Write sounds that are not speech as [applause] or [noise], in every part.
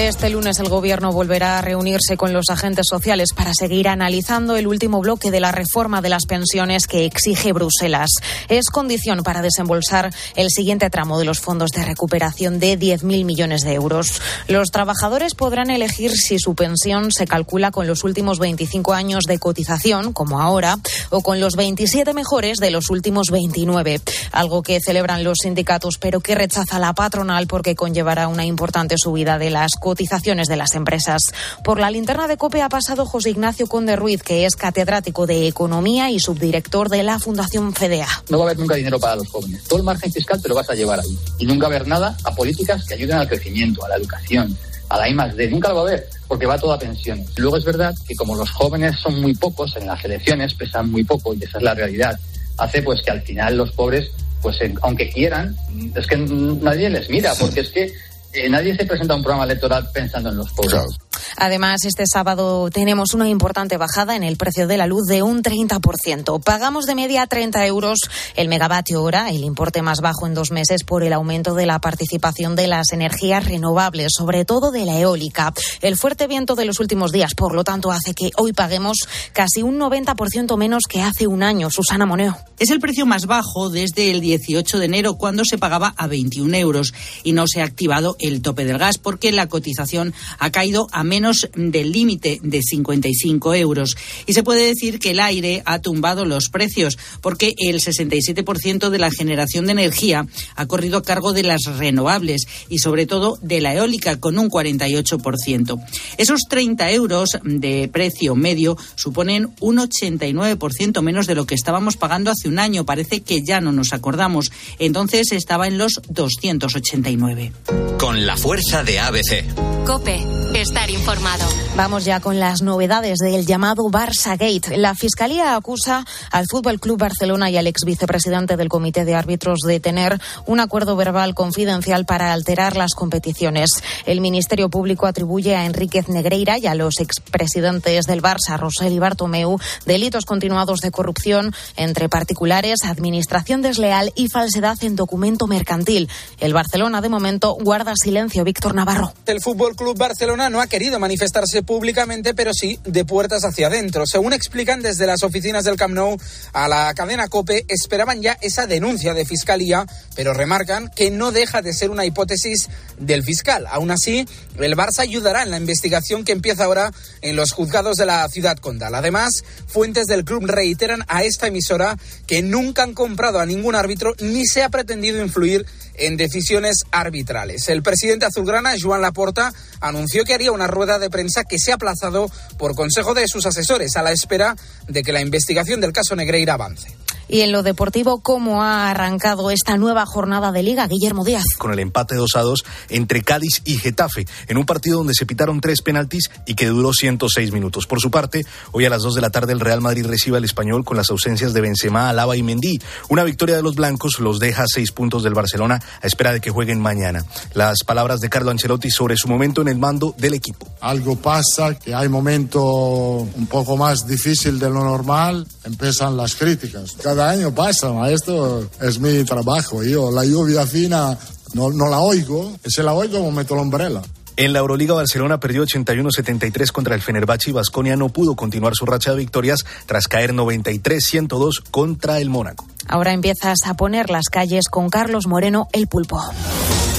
Este lunes el Gobierno volverá a reunirse con los agentes sociales para seguir analizando el último bloque de la reforma de las pensiones que exige Bruselas. Es condición para desembolsar el siguiente tramo de los fondos de recuperación de 10.000 millones de euros. Los trabajadores podrán elegir si su pensión se calcula con los últimos 25 años de cotización, como ahora, o con los 27 mejores de los últimos 29. Algo que celebran los sindicatos, pero que rechaza la patronal porque conllevará una importante subida de las cotizaciones de las empresas. Por la linterna de COPE ha pasado José Ignacio Conde Ruiz, que es catedrático de Economía y subdirector de la Fundación FEDEA. No va a haber nunca dinero para los jóvenes. Todo el margen fiscal te lo vas a llevar ahí. Y nunca va a haber nada a políticas que ayuden al crecimiento, a la educación, a la I. Nunca lo va a haber, porque va todo a pensiones. Luego es verdad que como los jóvenes son muy pocos, en las elecciones pesan muy poco, y esa es la realidad, hace pues que al final los pobres, pues aunque quieran, es que nadie les mira, porque es que eh, nadie se presenta a un programa electoral pensando en los pobres. Además, este sábado tenemos una importante bajada en el precio de la luz de un 30%. Pagamos de media 30 euros el megavatio hora, el importe más bajo en dos meses por el aumento de la participación de las energías renovables, sobre todo de la eólica. El fuerte viento de los últimos días, por lo tanto, hace que hoy paguemos casi un 90% menos que hace un año. Susana Moneo. Es el precio más bajo desde el 18 de enero, cuando se pagaba a 21 euros. Y no se ha activado el tope del gas porque la cotización ha caído a menos del límite de 55 euros. Y se puede decir que el aire ha tumbado los precios porque el 67% de la generación de energía ha corrido a cargo de las renovables y sobre todo de la eólica con un 48%. Esos 30 euros de precio medio suponen un 89% menos de lo que estábamos pagando hace un año. Parece que ya no nos acordamos. Entonces estaba en los 289. Con la fuerza de ABC. Cope, estar informado. Vamos ya con las novedades del llamado Barça Gate. La Fiscalía acusa al Fútbol Club Barcelona y al ex vicepresidente del Comité de Árbitros de tener un acuerdo verbal confidencial para alterar las competiciones. El Ministerio Público atribuye a Enríquez Negreira y a los expresidentes del Barça, Rosell y Bartomeu, delitos continuados de corrupción entre particulares, administración desleal y falsedad en documento mercantil. El Barcelona, de momento, guarda silencio. Víctor Navarro. El Fútbol Club Barcelona no ha querido manifestarse públicamente, pero sí de puertas hacia adentro. Según explican desde las oficinas del Camp Nou a la cadena COPE, esperaban ya esa denuncia de fiscalía, pero remarcan que no deja de ser una hipótesis del fiscal. Aún así, el Barça ayudará en la investigación que empieza ahora en los juzgados de la ciudad condal. Además, fuentes del club reiteran a esta emisora que nunca han comprado a ningún árbitro ni se ha pretendido influir en decisiones arbitrales. El presidente azulgrana, Joan Laporta, anunció que haría una rueda de prensa que se ha aplazado por consejo de sus asesores a la espera de que la investigación del caso Negreira avance. Y en lo deportivo, ¿cómo ha arrancado esta nueva jornada de liga, Guillermo Díaz? Con el empate 2 a 2 entre Cádiz y Getafe, en un partido donde se pitaron tres penaltis y que duró 106 minutos. Por su parte, hoy a las 2 de la tarde el Real Madrid recibe al español con las ausencias de Benzema, Alaba y Mendy. Una victoria de los blancos los deja a seis puntos del Barcelona a espera de que jueguen mañana. Las palabras de Carlo Ancelotti sobre su momento en el mando del equipo. Algo pasa, que hay momento un poco más difícil de lo normal, empiezan las críticas. Cada año pasa, esto es mi trabajo. Yo la lluvia fina no, no la oigo, si la oigo meto la umbrella. En la Euroliga, Barcelona perdió 81-73 contra el Fenerbahce y Vasconia no pudo continuar su racha de victorias tras caer 93-102 contra el Mónaco. Ahora empiezas a poner las calles con Carlos Moreno, el pulpo.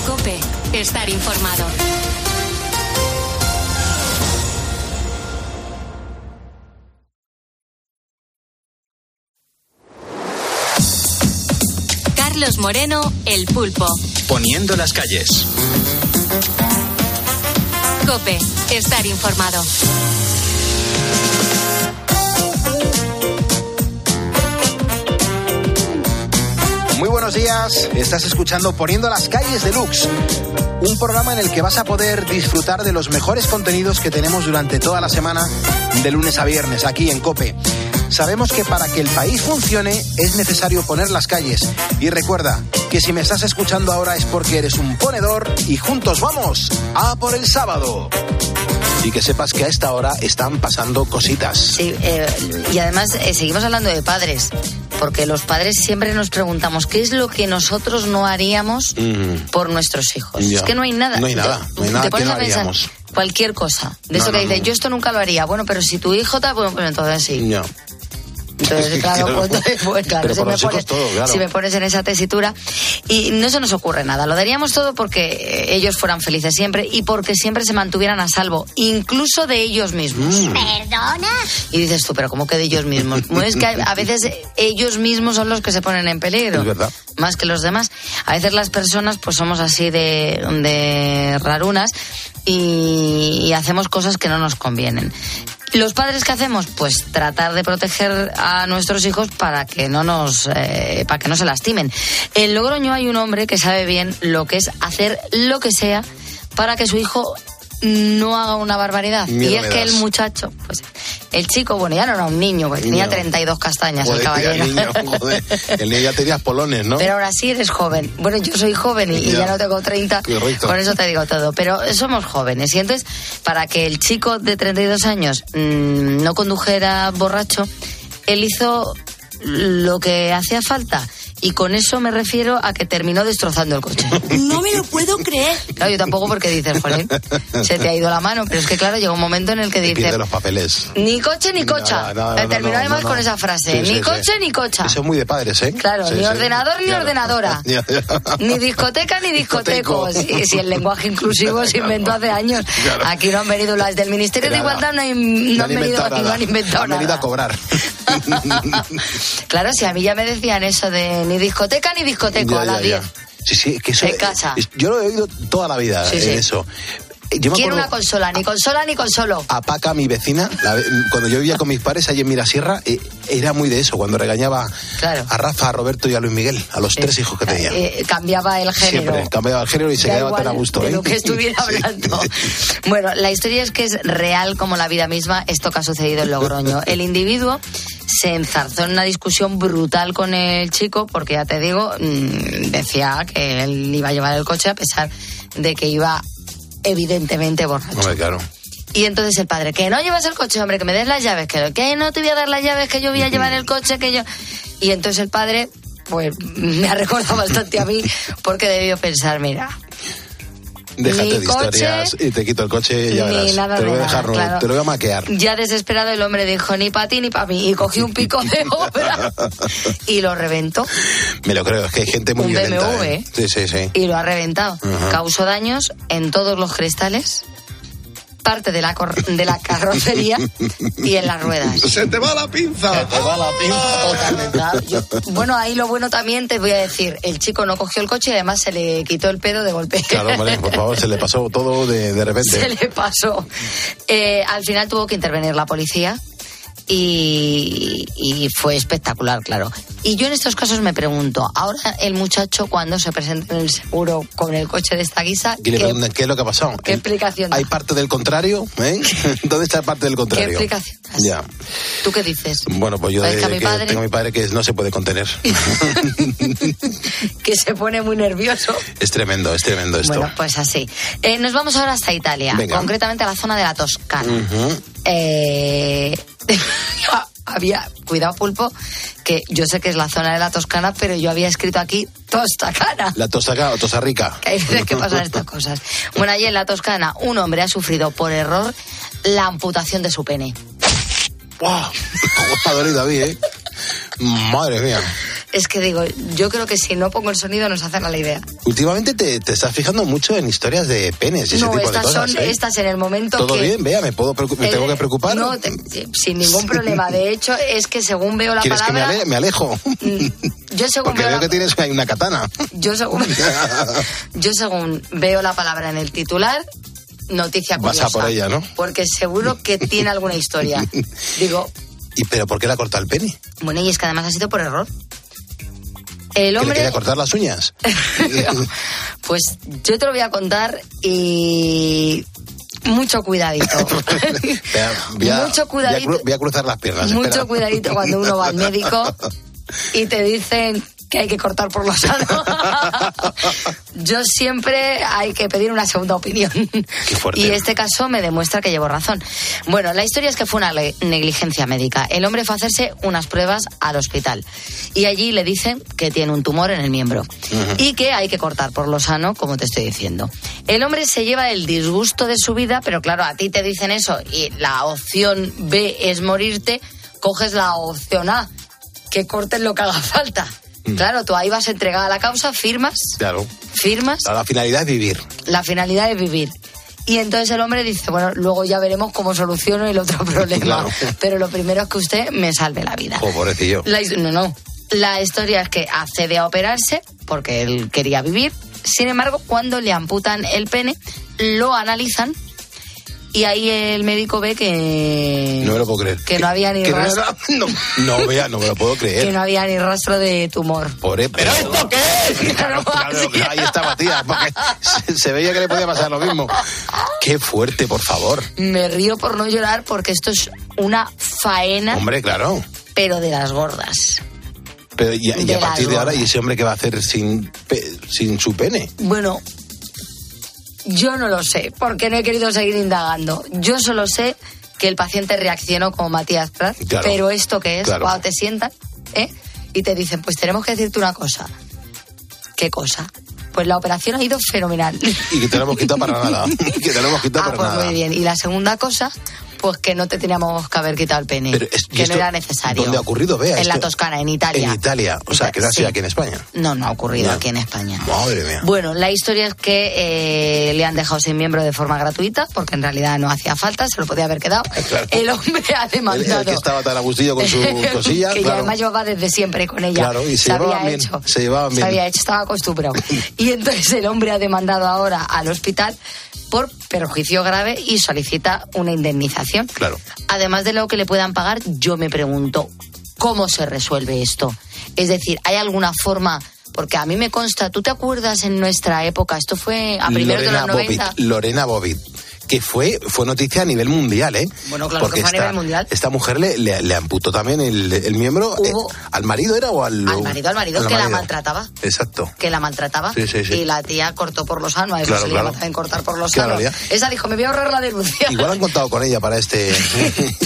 Cope, estar informado. Carlos Moreno, el pulpo. Poniendo las calles. Cope, estar informado. Muy buenos días, estás escuchando Poniendo las calles de Lux, un programa en el que vas a poder disfrutar de los mejores contenidos que tenemos durante toda la semana, de lunes a viernes, aquí en Cope. Sabemos que para que el país funcione es necesario poner las calles. Y recuerda que si me estás escuchando ahora es porque eres un ponedor y juntos vamos a por el sábado. Y que sepas que a esta hora están pasando cositas. Sí, eh, y además eh, seguimos hablando de padres. porque los padres siempre nos preguntamos qué es lo que nosotros no haríamos Mm. por nuestros hijos. Ya. Es que no hay nada. No hay nada, no hay nada Te que no a pensar haríamos. cualquier cosa. De No, eso que no, dices, no. yo esto nunca lo haría. Bueno, pero si tu hijo tal, bueno, pues entonces sí. Ya. Entonces, [laughs] claro, pues, pues, claro, si, me pones, todo, claro. si me pones en esa tesitura. Y no se nos ocurre nada. Lo daríamos todo porque ellos fueran felices siempre y porque siempre se mantuvieran a salvo, incluso de ellos mismos. Mm. ¿Perdona? Y dices tú, pero ¿cómo que de ellos mismos? Es que a a veces ellos mismos son los que se ponen en peligro. Es verdad. Más que los demás. A veces las personas pues somos así de, de rarunas y, y hacemos cosas que no nos convienen. ¿Los padres qué hacemos? Pues tratar de proteger a nuestros hijos para que no nos, eh, para que no se lastimen. En Logroño hay un hombre que sabe bien lo que es hacer lo que sea para que su hijo no haga una barbaridad. Miedo y es que el muchacho, pues el chico, bueno, ya no era un niño, porque tenía Niño. 32 castañas el caballero. el niño, joder. [laughs] El niño ya tenías polones, ¿no? Pero ahora sí eres joven. Bueno, yo soy joven y, y Ya. no tengo 30, Correcto. con eso te digo todo. Pero somos jóvenes y entonces, para que el chico de 32 años mm, no condujera borracho, él hizo lo que hacía falta. Y con eso me refiero a que terminó destrozando el coche. [laughs] No me lo puedo creer. Claro, yo tampoco porque dices, Jolín, se te ha ido la mano. Pero es que, claro, llega un momento en el que dices, los papeles. ni coche ni cocha. No, terminó no, además no, no. con esa frase, Sí, ni sí, sí. coche ni cocha. Eso es muy de padres, ¿eh? Claro, Sí, ni sí. ordenador ni Claro. ordenadora. [laughs] Ni discoteca ni discoteco. Si, si el lenguaje inclusivo se inventó hace años. [laughs] Claro. Aquí no han venido las del Ministerio de. Igualdad, no, hay- no han venido inventado aquí, no nada. han inventado Han venido a cobrar. Claro, si a mí ya me decían eso de ni discoteca ni discoteco Ya, a las ya, ya. 10. Sí, sí, que eso. En casa. es- Yo lo he oído toda la vida, Sí, eh, sí. eso. Yo me Quiero una consola, ni consola ni consolo. a Paca, mi vecina, la cuando yo vivía con mis padres allí en Mirasierra, eh, era muy de eso, cuando regañaba Claro. a Rafa, a Roberto y a Luis Miguel, a los tres hijos que tenía. Eh, cambiaba el género. Siempre cambiaba el género y se Da quedaba tan a gusto. de ¿eh? lo que estuviera [laughs] Sí. hablando. Bueno, la historia es que es real como la vida misma esto que ha sucedido en Logroño. [laughs] El individuo se enzarzó en una discusión brutal con el chico porque ya te digo, mm, decía que él iba a llevar el coche a pesar de que iba evidentemente borracho. Hombre, claro. Y entonces el padre, que no llevas el coche, hombre, que me des las llaves, que, que no te voy a dar las llaves, que yo voy a llevar el coche, que yo... Y entonces el padre, pues me ha recordado bastante a mí, porque debió pensar, mira, Déjate Ni de historias y te quito el coche y ya verás. nada te lo voy a nada, dejar, claro. te lo voy a maquear. ya desesperado el hombre dijo, ni para ti ni para mí, y cogió un pico de [laughs] obra y lo reventó. Me lo creo, es que hay gente muy Un violenta. BMW, ¿eh? ¿eh? Sí, sí, sí. Y lo ha reventado. Causó daños en todos los cristales, parte de la, cor- de la carrocería [laughs] y en las ruedas. Se te va la pinza. Se te va la Totalmente. Claro, yo- bueno, ahí lo bueno también te voy a decir, el chico no cogió el coche y además se le quitó el pedo de golpe. Claro, hombre, por favor, se le pasó todo de, de repente. [laughs] Se le pasó. Eh, al final tuvo que intervenir la policía y, y fue espectacular, claro. Y yo en estos casos me pregunto, ahora el muchacho cuando se presenta en el seguro con el coche de esta guisa, ¿qué, qué es lo que ha pasado. qué explicación da? ¿Hay parte del contrario? ¿eh? [laughs] ¿Dónde está parte del contrario? ¿Qué explicación? Ya. ¿Tú qué dices? Bueno, pues yo Es de- que a mi que padre- tengo a mi padre que no se puede contener. [laughs] Que se pone muy nervioso. es tremendo, es tremendo esto. Bueno, pues así. Eh, nos vamos ahora hasta Italia, Venga. concretamente a la zona de la Toscana. Ujú. Eh, [laughs] había, cuidado pulpo, que yo sé que es la zona de la Toscana, pero yo había escrito aquí Tostacana. La tosaca o tosa rica. [laughs] Que hay veces que pasan estas cosas. Bueno, allí en la Toscana, un hombre ha sufrido por error la amputación de su pene. ¡Wow! ¿Cómo [laughs] ha dolido a mí, eh? Madre mía. Es que digo, yo creo que si no pongo el sonido nos hacen a la idea. Últimamente te, te estás fijando mucho en historias de penes y ese no, tipo de estas cosas. son ¿eh? estas en el momento ¿Todo que... bien? Vea, ¿me, puedo me tengo que preocupar? No, te- sin ningún problema. De hecho, es que según veo la ¿Quieres que me, palabra... ale- me alejo? Yo según Porque veo veo la- que tienes una katana. Yo según, [laughs] yo según veo la palabra en el titular, noticia Vas curiosa. a por ella, ¿no? Porque seguro que tiene alguna historia. [laughs] Digo, ¿Y pero por qué le ha cortado el pene? bueno, y es que además ha sido por error. El ¿Que le hombre... quería cortar las uñas? [laughs] Pues yo te lo voy a contar y... Mucho cuidadito. Espera, voy a- Mucho cuidadito. Voy a, cru- voy a cruzar las piernas. Mucho espera. cuidadito cuando uno va al médico [laughs] y te dicen que hay que cortar por lo sano. [laughs] Yo siempre hay que pedir una segunda opinión. fuerte. Y este caso me demuestra que llevo razón. Bueno, la historia es que fue una negligencia médica. El hombre fue a hacerse unas pruebas al hospital y allí le dicen que tiene un tumor en el miembro y que hay que cortar por lo sano, como te estoy diciendo. El hombre se lleva el disgusto de su vida, pero claro, a ti te dicen eso y la opción B es morirte, coges la opción A, que corten lo que haga falta. Claro, tú ahí vas entregada a la causa, firmas, Claro. firmas, La finalidad es vivir. la finalidad es vivir. Y entonces el hombre dice, bueno, luego ya veremos cómo soluciono el otro [laughs] problema. Claro. Pero lo primero es que usted me salve la vida. Oh, pobrecillo. La no, no. La historia es que accede a operarse porque él quería vivir. Sin embargo, cuando le amputan el pene, lo analizan y ahí el médico ve que No me lo puedo creer. que no había ni Que rastro, [laughs] no, no, vea, no me lo puedo que creer. no había ni rastro de tumor. Pobre, pero esto qué es? [laughs] Claro, [laughs] claro, ahí estaba tía, porque se, se veía que le podía pasar lo mismo. Qué fuerte, por favor. Me río por no llorar porque esto es una faena, Hombre, claro. pero de las gordas. Pero y, a partir de ahora. ¿y ese hombre qué va a hacer sin, pe- sin su pene? Bueno, yo no lo sé, porque no he querido seguir indagando. Yo solo sé que el paciente reaccionó como Matías Prat, Claro. pero esto que es, Claro. cuando te sientan ¿eh? y te dicen, pues tenemos que decirte una cosa. ¿Qué cosa? Pues la operación ha ido fenomenal. Y que te lo hemos quitado para nada. [laughs] que te lo hemos quitado Ah, para pues nada. muy bien. Y la segunda cosa, pues que no te teníamos que haber quitado el pene. Pero es- ¿y que no era necesario. ¿Dónde ha ocurrido? Vea, En la Toscana, en Italia. En Italia. O sea, que no ha sido Sí. aquí en España. No, no ha ocurrido Ya. aquí en España. Madre mía. Bueno, la historia es que eh, le han dejado sin miembro de forma gratuita, porque en realidad no hacía falta, se lo podía haber quedado. [laughs] Claro. El hombre ha demandado. el que estaba tan a gustillo con su [laughs] cosilla. que ya claro. además llevaba desde siempre con ella. Claro, y se llevaban bien, hecho. se llevaban bien. había hecho, estaba acostumbrado. [laughs] y entonces el hombre ha demandado ahora al hospital por perjuicio grave y solicita una indemnización. Claro. Además de lo que le puedan pagar, yo me pregunto, ¿cómo se resuelve esto? Es decir, ¿hay alguna forma? Porque a mí me consta, ¿tú te acuerdas en nuestra época? Esto fue a primeros de Lorena los 90. Bobbitt, Lorena Bobbitt, que fue, fue noticia a nivel mundial, ¿eh? Bueno, claro que fue a nivel mundial. Esta mujer le, le, le amputó también el, el miembro. eh, ¿Al marido era o al.? Al marido, al marido, que la maltrataba. Exacto. Que la maltrataba. Sí, sí, sí. Y la tía cortó por lo sano. A eso Claro, se le claro. llama también cortar por lo Claro. Esa dijo, me voy a ahorrar la denuncia. Igual han contado con ella para este. [laughs]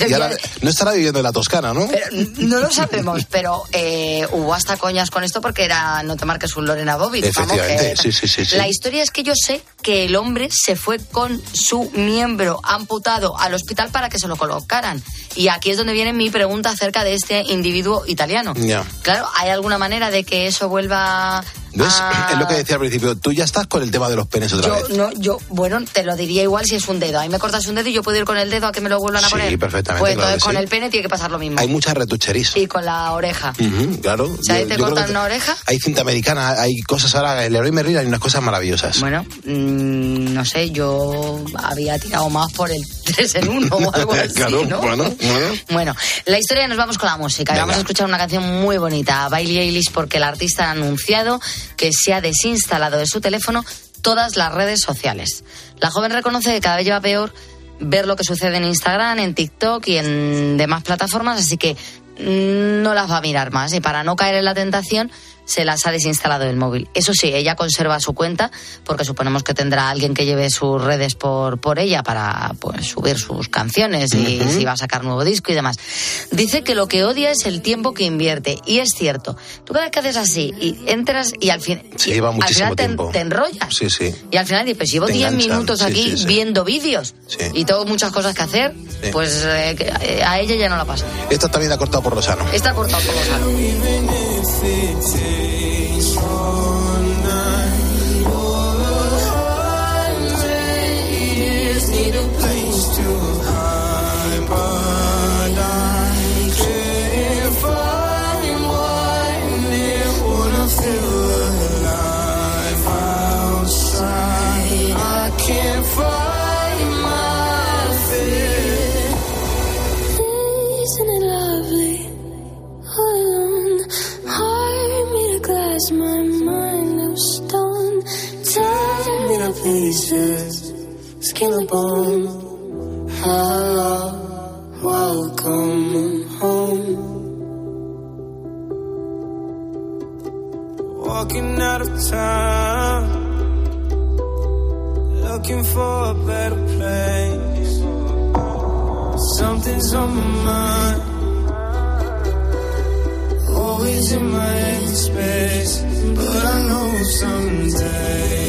[laughs] Ahora- no estará viviendo en la Toscana, ¿no? Pero no lo sabemos, [laughs] pero eh, hubo hasta coñas con esto porque era no te marques un Lorena Bobbitt. vamos, Efectivamente, que- sí, sí, sí, sí. La historia es que yo sé que el hombre se fue con su miembro amputado al hospital para que se lo colocaran. Y aquí es donde viene mi pregunta acerca de este individuo italiano. Claro, ¿hay alguna manera de que eso vuelva ¿Ves? a... Es lo que decía al principio. Tú ya estás con el tema de los penes otra Yo, vez. no, yo, bueno, te lo diría igual si es un dedo. Ahí me cortas un dedo y yo puedo ir con el dedo a que me lo vuelvan a Sí, poner. perfectamente, Pues claro entonces con sí. el pene tiene que pasar lo mismo. Hay mucha retuchería. Y con la oreja. Claro. Si ahí te cortan una oreja. Hay cinta americana, hay cosas ahora. El Leroy Merlin hay unas cosas maravillosas. Bueno, mm, no sé, yo había tirado más por el 3 en 1 o algo [laughs] así, claro, ¿no? bueno, bueno. Bueno, la historia nos vamos con la música. Venga. Vamos a escuchar una canción muy bonita, Bailey Eilish, porque el artista ha anunciado que se ha desinstalado de su teléfono todas las redes sociales. La joven reconoce que cada vez lleva peor ver lo que sucede en Instagram, en TikTok y en demás plataformas, así que no las va a mirar más. Y para no caer en la tentación, se las ha desinstalado del móvil. Eso sí, ella conserva su cuenta, porque suponemos que tendrá alguien que lleve sus redes por, por ella para pues, subir sus canciones y Ujú. si va a sacar nuevo disco y demás. Dice que lo que odia es el tiempo que invierte. Y es cierto. Tú cada vez que haces así y entras y al, fin, y lleva al final te, tiempo. te enrollas. Sí, sí. Y al final dices, pues llevo Te 10 enganchan, minutos aquí viendo vídeos y tengo muchas cosas que hacer, pues eh, eh, a ella ya no la pasa. Esta también ha cortado por lo sano. Está cortado por lo sano. city. Pieces, skin and bone. Hello, welcome home. walking out of time, looking for a better place. Something's on my mind, always in my head space, but I know someday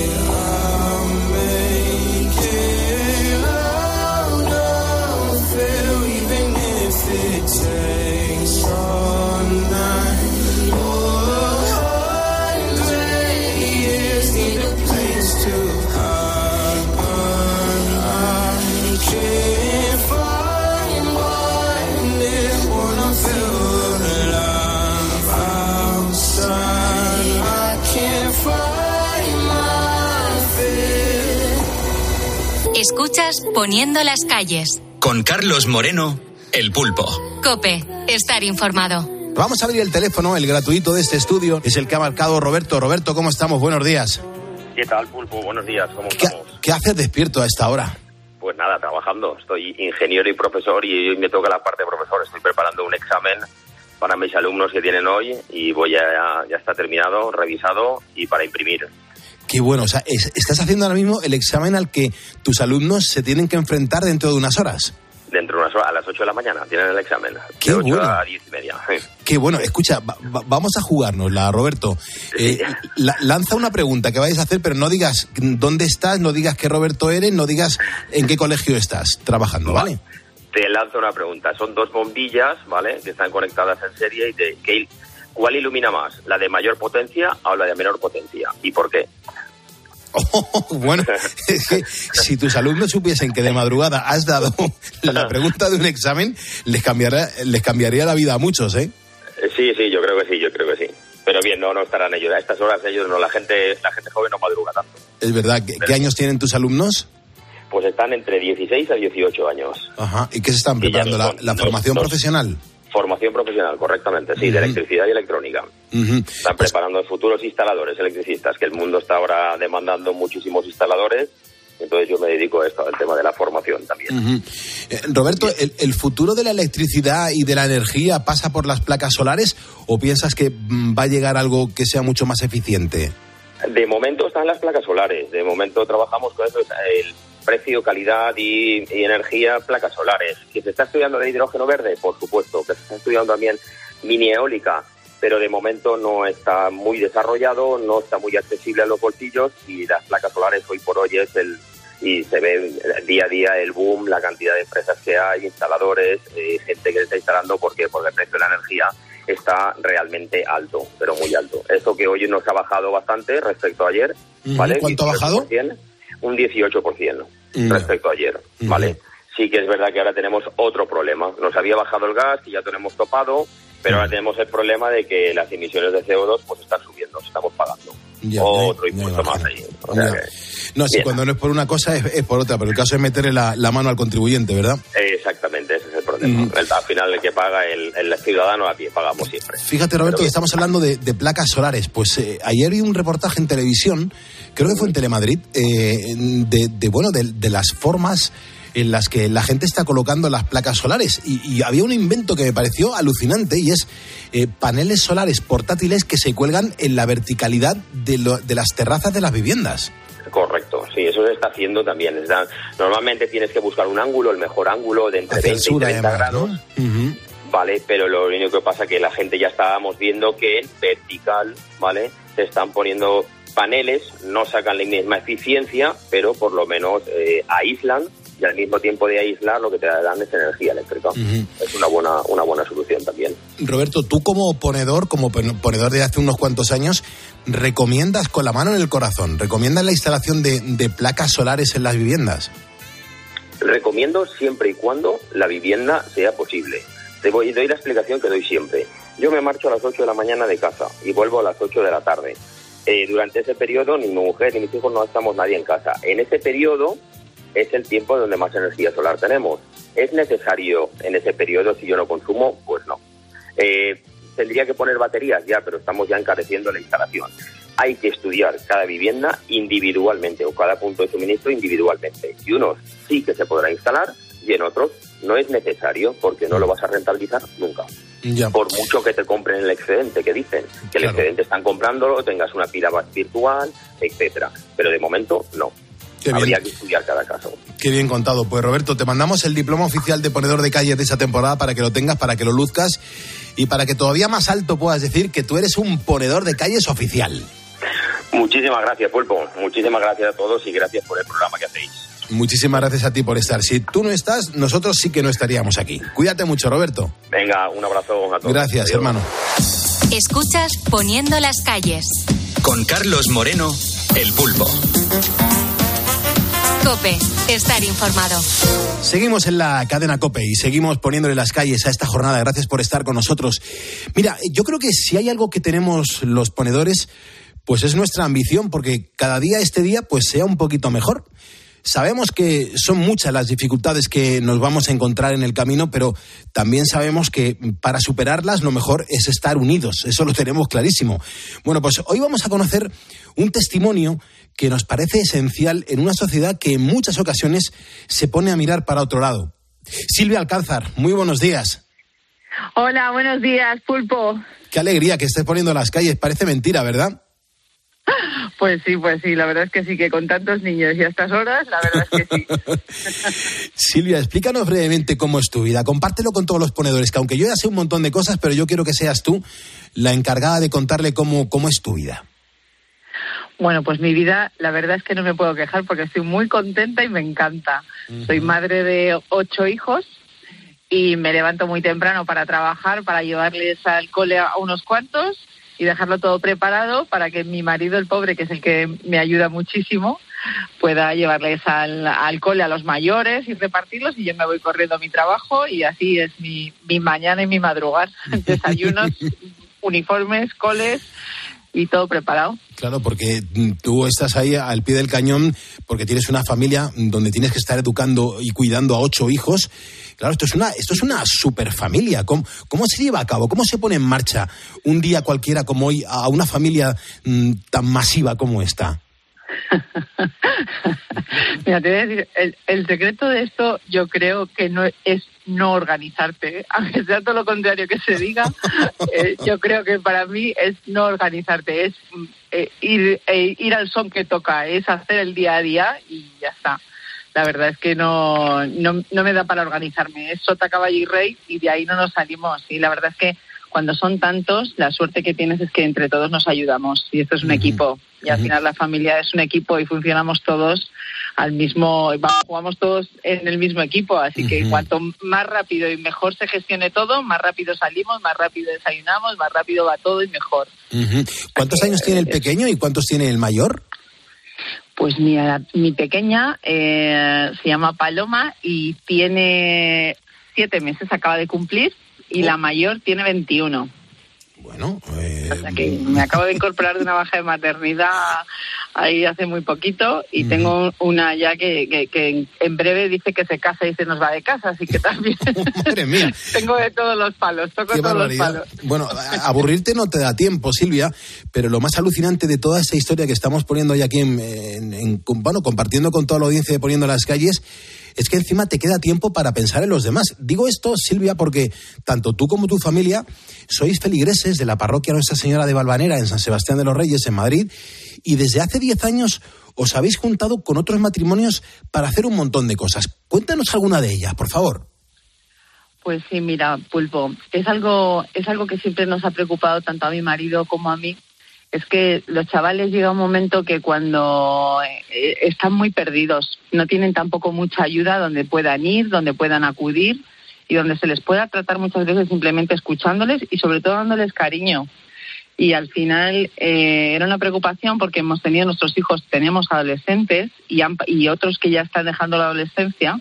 Escuchas Poniendo las calles. Con Carlos Moreno, El Pulpo. Cope, estar informado. Vamos a abrir el teléfono, el gratuito de este estudio. Es el que ha marcado Roberto. Roberto, ¿cómo estamos? Buenos días. ¿Qué tal, Pulpo? Buenos días, ¿cómo ¿Qué, estamos? qué haces despierto a esta hora? Pues nada, trabajando. Estoy ingeniero y profesor y hoy me toca la parte de profesor. Estoy preparando un examen para mis alumnos que tienen hoy y voy a, ya está terminado, revisado y para imprimir. Qué bueno. O sea, es- estás haciendo ahora mismo el examen al que tus alumnos se tienen que enfrentar dentro de unas horas. Dentro de unas horas, a las 8 de la mañana, tienen el examen. Qué de 8 bueno. a 10 y media. Qué bueno. Escucha, va- va- vamos a jugárnosla, Roberto. Eh, la- lanza una pregunta que vayas a hacer, pero no digas dónde estás, no digas qué Roberto eres, no digas en qué colegio estás trabajando, ¿vale? Te lanzo una pregunta. Son dos bombillas, ¿vale? Que están conectadas en serie y te, ¿qué- ¿cuál ilumina más? ¿La de mayor potencia o la de menor potencia? ¿Y por qué? [laughs] Bueno, es [laughs] que si tus alumnos supiesen que de madrugada has dado [laughs] la pregunta de un examen, les cambiará, les cambiaría la vida a muchos, ¿eh? Eh, Sí, sí, yo creo que sí, yo creo que sí. Pero bien, no, no estarán ellos. A estas horas ellos no, la gente, la gente joven no madruga tanto. Es verdad. ¿Qué, qué años tienen tus alumnos? Pues están entre 16 a 18 años. Ajá. ¿Y qué se están preparando? ¿La, la no- formación no- profesional? Formación profesional, correctamente, sí, de electricidad y electrónica. Están preparando futuros instaladores electricistas, que el mundo está ahora demandando muchísimos instaladores. Entonces yo me dedico a esto, al tema de la formación también. Eh, Roberto, ¿el, el futuro de la electricidad y de la energía pasa por las placas solares o piensas que mm, va a llegar algo que sea mucho más eficiente? De momento están las placas solares. De momento trabajamos con eso, es el precio, calidad y, y energía, placas solares. ¿Que se está estudiando el hidrógeno verde? Por supuesto. Que se está estudiando también mini eólica, pero de momento no está muy desarrollado, no está muy accesible a los bolsillos y las placas solares hoy por hoy es el y se ve día a día el boom, la cantidad de empresas que hay, instaladores, eh, gente que se está instalando porque porque el precio de la energía está realmente alto, pero muy alto. Eso que hoy nos ha bajado bastante respecto a ayer. ¿vale? ¿Cuánto ha bajado? 18%, Un 18% Mm. respecto a ayer, ¿vale? Sí que es verdad que ahora tenemos otro problema. Nos había bajado el gas, que ya tenemos topado, pero ahora tenemos el problema de que las emisiones de CO2 pues están subiendo, estamos pagando. Ya, otro ya, ya impuesto más ahí. O sea No, si cuando no es por una cosa es, es por otra, pero el caso es meterle la, la mano al contribuyente, ¿verdad? Exactamente, ese es el problema. El- al final el que paga, el, el ciudadano a pie pagamos siempre. Fíjate, Roberto, que estamos hablando de, de placas solares. Pues eh, ayer vi un reportaje en televisión, creo que fue en Telemadrid, eh, de, de, bueno, de, de las formas en las que la gente está colocando las placas solares. Y, y había un invento que me pareció alucinante y es eh, paneles solares portátiles que se cuelgan en la verticalidad de, lo- de las terrazas de las viviendas. Correcto, sí, eso se está haciendo también. Está- normalmente tienes que buscar un ángulo, el mejor ángulo de entre Hacia el 20 y sur, 30 además, grados. ¿no? Ujú. Vale, pero lo único que pasa que la gente ya estábamos viendo que en vertical, ¿vale? Se están poniendo paneles, no sacan la misma eficiencia, pero por lo menos eh, aíslan y al mismo tiempo de aislar lo que te dan es energía eléctrica. Es una buena, una buena solución también. Roberto, tú como ponedor, como pon- ponedor de hace unos cuantos años, ¿recomiendas con la mano en el corazón, recomiendas la instalación de, de placas solares en las viviendas? Recomiendo siempre y cuando la vivienda sea posible. Te voy, doy la explicación que doy siempre. Yo me marcho a las 8 de la mañana de casa y vuelvo a las 8 de la tarde. Eh, durante ese periodo ni mi mujer ni mis hijos no estamos nadie en casa. En ese periodo es el tiempo donde más energía solar tenemos. ¿Es necesario en ese periodo si yo no consumo? Pues no. Eh, tendría que poner baterías ya, pero estamos ya encareciendo la instalación. Hay que estudiar cada vivienda individualmente o cada punto de suministro individualmente. Y unos sí que se podrá instalar y en otros no es necesario porque no lo vas a rentabilizar nunca. Ya. Por mucho que te compren el excedente, que dicen que el excedente están comprándolo, tengas una pila virtual, etcétera. Pero de momento no. Habría que estudiar cada caso. Qué bien contado. Pues Roberto, te mandamos el diploma oficial de ponedor de calles de esa temporada para que lo tengas, para que lo luzcas y para que todavía más alto puedas decir que tú eres un ponedor de calles oficial. Muchísimas gracias, Pulpo. Muchísimas gracias a todos y gracias por el programa que hacéis. Muchísimas gracias a ti por estar. Si tú no estás, nosotros sí que no estaríamos aquí. Cuídate mucho, Roberto. Venga, un abrazo a todos. Gracias, hermano. Escuchas Poniendo las calles. Con Carlos Moreno, el pulpo. Cope, estar informado. Seguimos en la cadena Cope y seguimos poniéndole las calles a esta jornada. Gracias por estar con nosotros. Mira, yo creo que si hay algo que tenemos los ponedores, pues es nuestra ambición, porque cada día este día pues sea un poquito mejor. Sabemos que son muchas las dificultades que nos vamos a encontrar en el camino, pero también sabemos que para superarlas lo mejor es estar unidos. Eso lo tenemos clarísimo. Bueno, pues hoy vamos a conocer un testimonio que nos parece esencial en una sociedad que en muchas ocasiones se pone a mirar para otro lado. Silvia Alcázar, muy buenos días. Hola, buenos días, Pulpo. Qué alegría que estés poniendo las calles. Parece mentira, ¿verdad? Pues sí, pues sí, la verdad es que sí, que con tantos niños y a estas horas, la verdad es que sí. [laughs] Silvia, explícanos brevemente cómo es tu vida. Compártelo con todos los ponedores, que aunque yo ya sé un montón de cosas, pero yo quiero que seas tú la encargada de contarle cómo, cómo es tu vida. Bueno, pues mi vida, la verdad es que no me puedo quejar porque estoy muy contenta y me encanta. Soy madre de ocho hijos y me levanto muy temprano para trabajar, para llevarles al cole a unos cuantos y dejarlo todo preparado para que mi marido, el pobre, que es el que me ayuda muchísimo, pueda llevarles al, al cole a los mayores y repartirlos y yo me voy corriendo a mi trabajo y así es mi, mi mañana y mi madrugar. [laughs] Desayunos, uniformes, coles y todo preparado. Claro, porque tú estás ahí al pie del cañón porque tienes una familia donde tienes que estar educando y cuidando a ocho hijos. Claro, esto es una, esto es una super familia. ¿Cómo, ¿Cómo, se lleva a cabo? ¿Cómo se pone en marcha un día cualquiera como hoy a una familia mm, tan masiva como esta? [laughs] Mira, te voy a decir, el, secreto de esto yo creo que no es no organizarte, ¿eh? [laughs] aunque sea todo lo contrario que se diga, [laughs] eh, yo creo que para mí es no organizarte, es eh, ir, ir al son que toca, es hacer el día a día y ya está. La verdad es que no, no, no me da para organizarme, es sota, caballo y rey y de ahí no nos salimos. Y la verdad es que cuando son tantos, la suerte que tienes es que entre todos nos ayudamos y esto es un equipo. Y al final la familia es un equipo y funcionamos todos al mismo, jugamos todos en el mismo equipo. Así que cuanto más rápido y mejor se gestione todo, más rápido salimos, más rápido desayunamos, más rápido va todo y mejor. ¿Cuántos años tiene el pequeño y cuántos tiene el mayor? Pues mi, mi pequeña eh, se llama Paloma y tiene siete meses, acaba de cumplir y la mayor tiene 21. Bueno, eh... me acabo de incorporar de una baja de maternidad ahí hace muy poquito y tengo una ya que, que, en breve dice que se casa y se nos va de casa, así que también. [laughs] Madre mía. [laughs] tengo de todos los palos, toco todos los palos. Bueno, aburrirte no te da tiempo, Silvia, pero lo más alucinante de toda esta historia que estamos poniendo hoy aquí en, en, bueno, compartiendo con toda la audiencia de Poniendo las Calles es que encima te queda tiempo para pensar en los demás. Digo esto, Silvia, porque tanto tú como tu familia sois feligreses de la parroquia Nuestra Señora de Valvanera en San Sebastián de los Reyes, en Madrid, y desde hace 10 años os habéis juntado con otros matrimonios para hacer un montón de cosas. Cuéntanos alguna de ellas, por favor. Pues sí, mira, Pulpo, es algo, es algo que siempre nos ha preocupado tanto a mi marido como a mí, es que los chavales llega un momento que cuando eh, están muy perdidos, no tienen tampoco mucha ayuda donde puedan ir, donde puedan acudir y donde se les pueda tratar muchas veces simplemente escuchándoles y sobre todo dándoles cariño. Y al final eh, era una preocupación porque hemos tenido nuestros hijos, tenemos adolescentes y, y otros que ya están dejando la adolescencia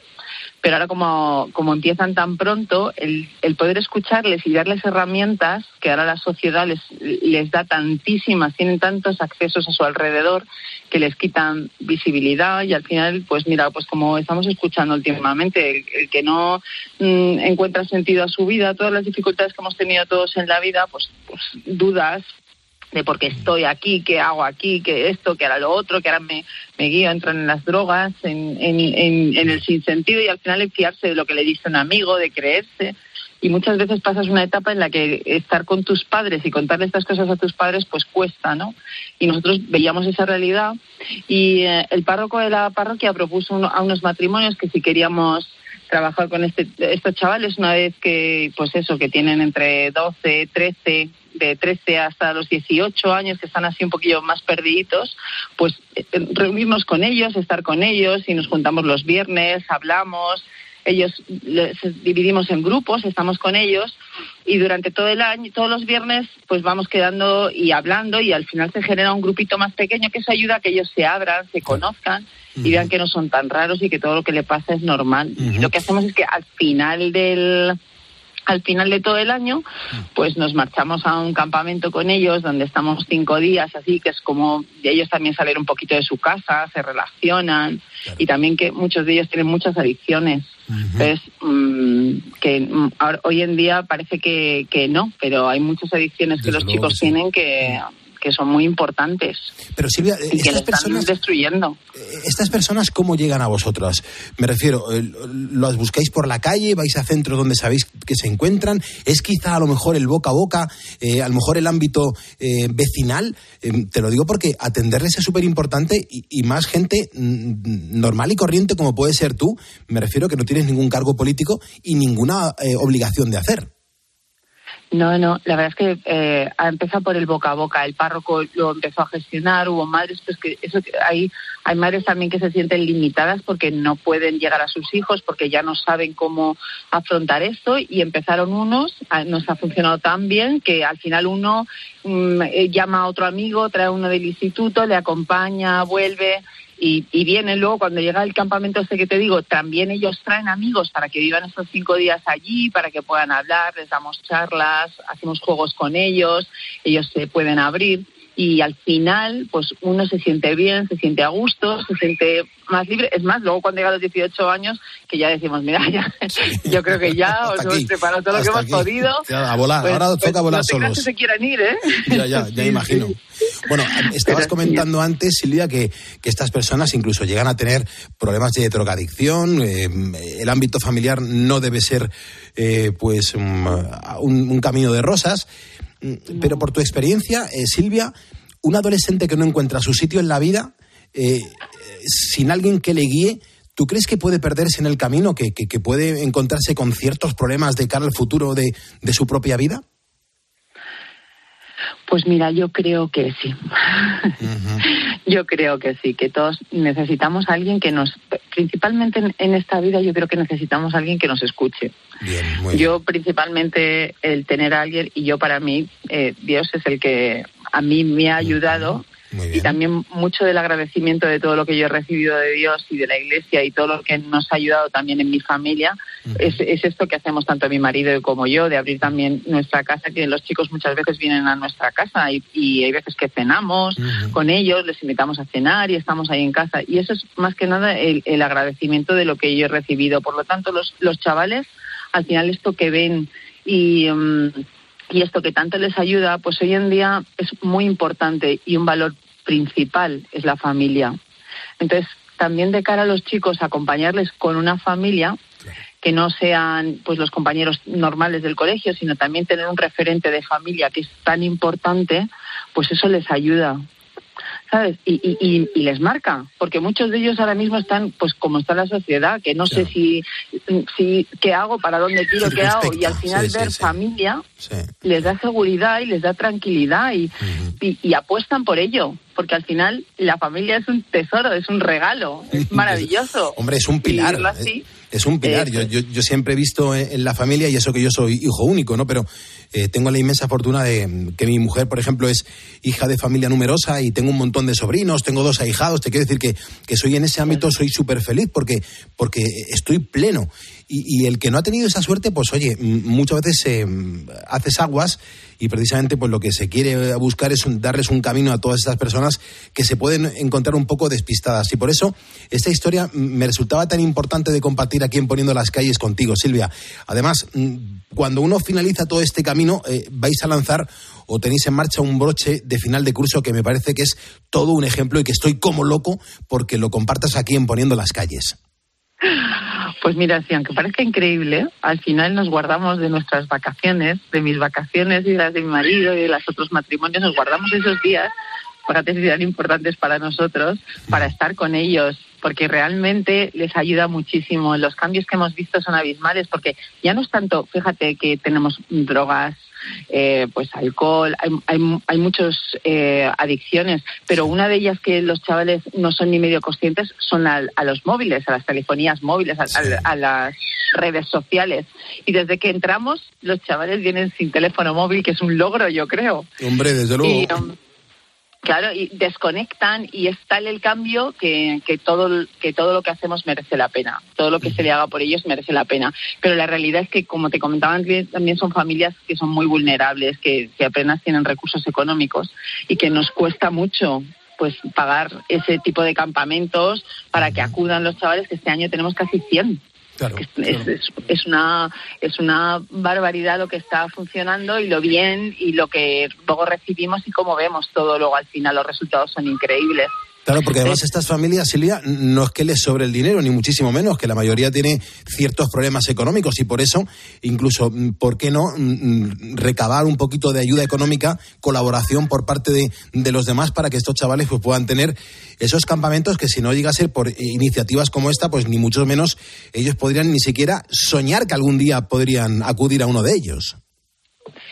pero ahora como, como empiezan tan pronto, el, el, poder escucharles y darles herramientas que ahora la sociedad les, les da tantísimas, tienen tantos accesos a su alrededor que les quitan visibilidad y al final, pues mira, pues como estamos escuchando últimamente, el, que no mm, encuentra sentido a su vida, todas las dificultades que hemos tenido todos en la vida, pues, pues dudas, de por qué estoy aquí, qué hago aquí, qué esto, qué era lo otro, que ahora me, me guío, entran en las drogas, en, en, en, el sinsentido y al final fiarse de lo que le dice un amigo, de creerse. y muchas veces pasas una etapa en la que estar con tus padres y contarle estas cosas a tus padres pues cuesta, ¿no? Y nosotros veíamos esa realidad y eh, el párroco de la parroquia propuso a unos matrimonios que si queríamos trabajar con este, estos chavales una vez que, pues eso, que tienen entre 12, 13, de 13 hasta los 18 años, que están así un poquillo más perdiditos, pues eh, reunirnos con ellos, estar con ellos y nos juntamos los viernes, hablamos, ellos les dividimos en grupos, estamos con ellos y durante todo el año, todos los viernes, pues vamos quedando y hablando y al final se genera un grupito más pequeño que eso ayuda a que ellos se abran, se conozcan y vean que no son tan raros y que todo lo que le pasa es normal. Lo que hacemos es que al final del al final de todo el año, pues nos marchamos a un campamento con ellos donde estamos cinco días, así que es como ellos también salen un poquito de su casa, se relacionan y también que muchos de ellos tienen muchas adicciones. Entonces, mm, que mm, hoy en día parece que, que no, pero hay muchas adicciones que los chicos tienen que que son muy importantes. Pero Silvia, y que estas personas están destruyendo. ¿Estas personas cómo llegan a vosotras? Me refiero, eh, ¿las buscáis por la calle? ¿Vais a centros donde sabéis que se encuentran? ¿Es quizá a lo mejor el boca a boca, eh, a lo mejor el ámbito eh, vecinal? te lo digo porque atenderles es súper importante y, y, más gente mm, normal y corriente como puede ser tú, me refiero que no tienes ningún cargo político y ninguna obligación de hacer. No, no, la verdad es que eh, ha por el boca a boca. El párroco lo empezó a gestionar, hubo madres, pues que eso hay, hay madres también que se sienten limitadas porque no pueden llegar a sus hijos, porque ya no saben cómo afrontar esto y empezaron unos, nos ha funcionado tan bien que al final uno mm, eh, llama a otro amigo, trae uno del instituto, le acompaña, vuelve y, vienen luego cuando llega el campamento este que te digo, también ellos traen amigos para que vivan estos cinco días allí, para que puedan hablar, les damos charlas, hacemos juegos con ellos, ellos se pueden abrir y al final pues uno se siente bien, se siente a gusto, se siente más libre. Es más, luego cuando llega a los 18 años que ya decimos, mira, ya, yo creo que ya os hemos preparado todo lo que hemos podido. a volar, pues, ahora pues, toca volar no solos. se quieran ir, ¿eh? Ya, ya, ya imagino. Bueno, estabas comentando antes, Silvia, que, que, estas personas incluso llegan a tener problemas de drogadicción. Eh, el ámbito familiar no debe ser, eh, pues, un, un, camino de rosas. Pero por tu experiencia, eh, Silvia, un adolescente que no encuentra su sitio en la vida, eh, sin alguien que le guíe, ¿tú crees que puede perderse en el camino, que, que, que puede encontrarse con ciertos problemas de cara al futuro de, de su propia vida? Pues mira, yo creo que sí. Yo creo que sí, que todos necesitamos a alguien que nos, principalmente en, en, esta vida, yo creo que necesitamos a alguien que nos escuche. Bien, yo principalmente el tener a alguien, y yo para mí, eh, Dios es el que a mí me ha ayudado y también mucho del agradecimiento de todo lo que yo he recibido de Dios y de la Iglesia y todo lo que nos ha ayudado también en mi familia es, es, esto que hacemos tanto mi marido como yo, de abrir también nuestra casa, que los chicos muchas veces vienen a nuestra casa y, y hay veces que cenamos con ellos, les invitamos a cenar y estamos ahí en casa. Y eso es más que nada el, el agradecimiento de lo que yo he recibido. Por lo tanto, los, los chavales, al final esto que ven y... Um, y esto que tanto les ayuda, pues hoy en día es muy importante y un valor principal es la familia. Entonces, también de cara a los chicos, acompañarles con una familia que no sean pues los compañeros normales del colegio, sino también tener un referente de familia que es tan importante, pues eso les ayuda. ¿Sabes? Y, y, y, les marca, porque muchos de ellos ahora mismo están, pues como está la sociedad, que no claro. sé si, si qué hago, para dónde tiro, qué hago, y al final sí, ver sí, familia les da seguridad y les da tranquilidad y, uh -huh. y, apuestan por ello, porque al final la familia es un tesoro, es un regalo, es [laughs] maravilloso. Hombre, es un pilar. Así, es un pilar. Yo, yo, yo, siempre he visto en la familia, y eso que yo soy hijo único, ¿no? Pero eh, tengo la inmensa fortuna de que mi mujer, por ejemplo, es hija de familia numerosa y tengo un montón de sobrinos, tengo dos ahijados. Te quiero decir que, que soy en ese ámbito, soy súper feliz porque, porque estoy pleno. Y, y, el que no ha tenido esa suerte, pues oye, muchas veces eh, haces aguas y precisamente pues lo que se quiere buscar es un, darles un camino a todas estas personas que se pueden encontrar un poco despistadas. Y por eso esta historia me resultaba tan importante de compartir aquí en Poniendo las Calles contigo, Silvia. Además, cuando uno finaliza todo este camino, eh, vais a lanzar o tenéis en marcha un broche de final de curso que me parece que es todo un ejemplo y que estoy como loco porque lo compartas aquí en Poniendo las Calles. Pues mira, si aunque parezca increíble, al final nos guardamos de nuestras vacaciones, de mis vacaciones y las de mi marido y de los otros matrimonios, nos guardamos esos días, fíjate si eran importantes para nosotros, para estar con ellos, porque realmente les ayuda muchísimo. Los cambios que hemos visto son abismales, porque ya no es tanto, fíjate que tenemos drogas, eh, pues alcohol, hay, hay, hay muchas eh, adicciones, pero una de ellas que los chavales no son ni medio conscientes son a, a los móviles, a las telefonías móviles, a, a, a, las redes sociales. Y desde que entramos, los chavales vienen sin teléfono móvil, que es un logro, yo creo. Hombre, desde luego. Y, um, Claro, y desconectan y es tal el cambio que, que, todo, que todo lo que hacemos merece la pena. Todo lo que se le haga por ellos merece la pena. Pero la realidad es que, como te comentaban, también son familias que son muy vulnerables, que, que apenas tienen recursos económicos y que nos cuesta mucho pues pagar ese tipo de campamentos para que acudan los chavales, que este año tenemos casi 100. Claro, es, claro. es, es, una es una barbaridad lo que está funcionando y lo bien y lo que luego recibimos y cómo vemos todo luego al final los resultados son increíbles Claro, porque además estas familias, Silvia, no es que les sobre el dinero, ni muchísimo menos, que la mayoría tiene ciertos problemas económicos y por eso, incluso, ¿por qué no recabar un poquito de ayuda económica, colaboración por parte de, de los demás para que estos chavales pues, puedan tener esos campamentos que si no llega a ser por iniciativas como esta, pues ni mucho menos ellos podrían ni siquiera soñar que algún día podrían acudir a uno de ellos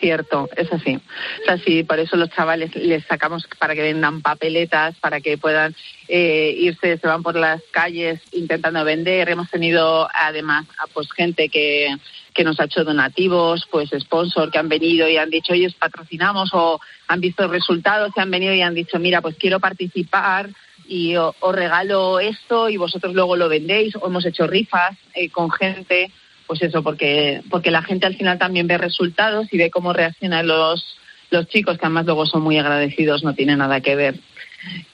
cierto, es así. O sea, sí, por eso los chavales les sacamos para que vendan papeletas, para que puedan eh, irse, se van por las calles intentando vender. Hemos tenido además pues gente que, que nos ha hecho donativos, pues sponsor que han venido y han dicho, oye, patrocinamos o han visto resultados y han venido y han dicho, mira, pues quiero participar y os regalo esto y vosotros luego lo vendéis. O hemos hecho rifas eh, con gente pues eso, porque, porque la gente al final también ve resultados y ve cómo reaccionan los, los chicos, que además luego son muy agradecidos, no tiene nada que ver.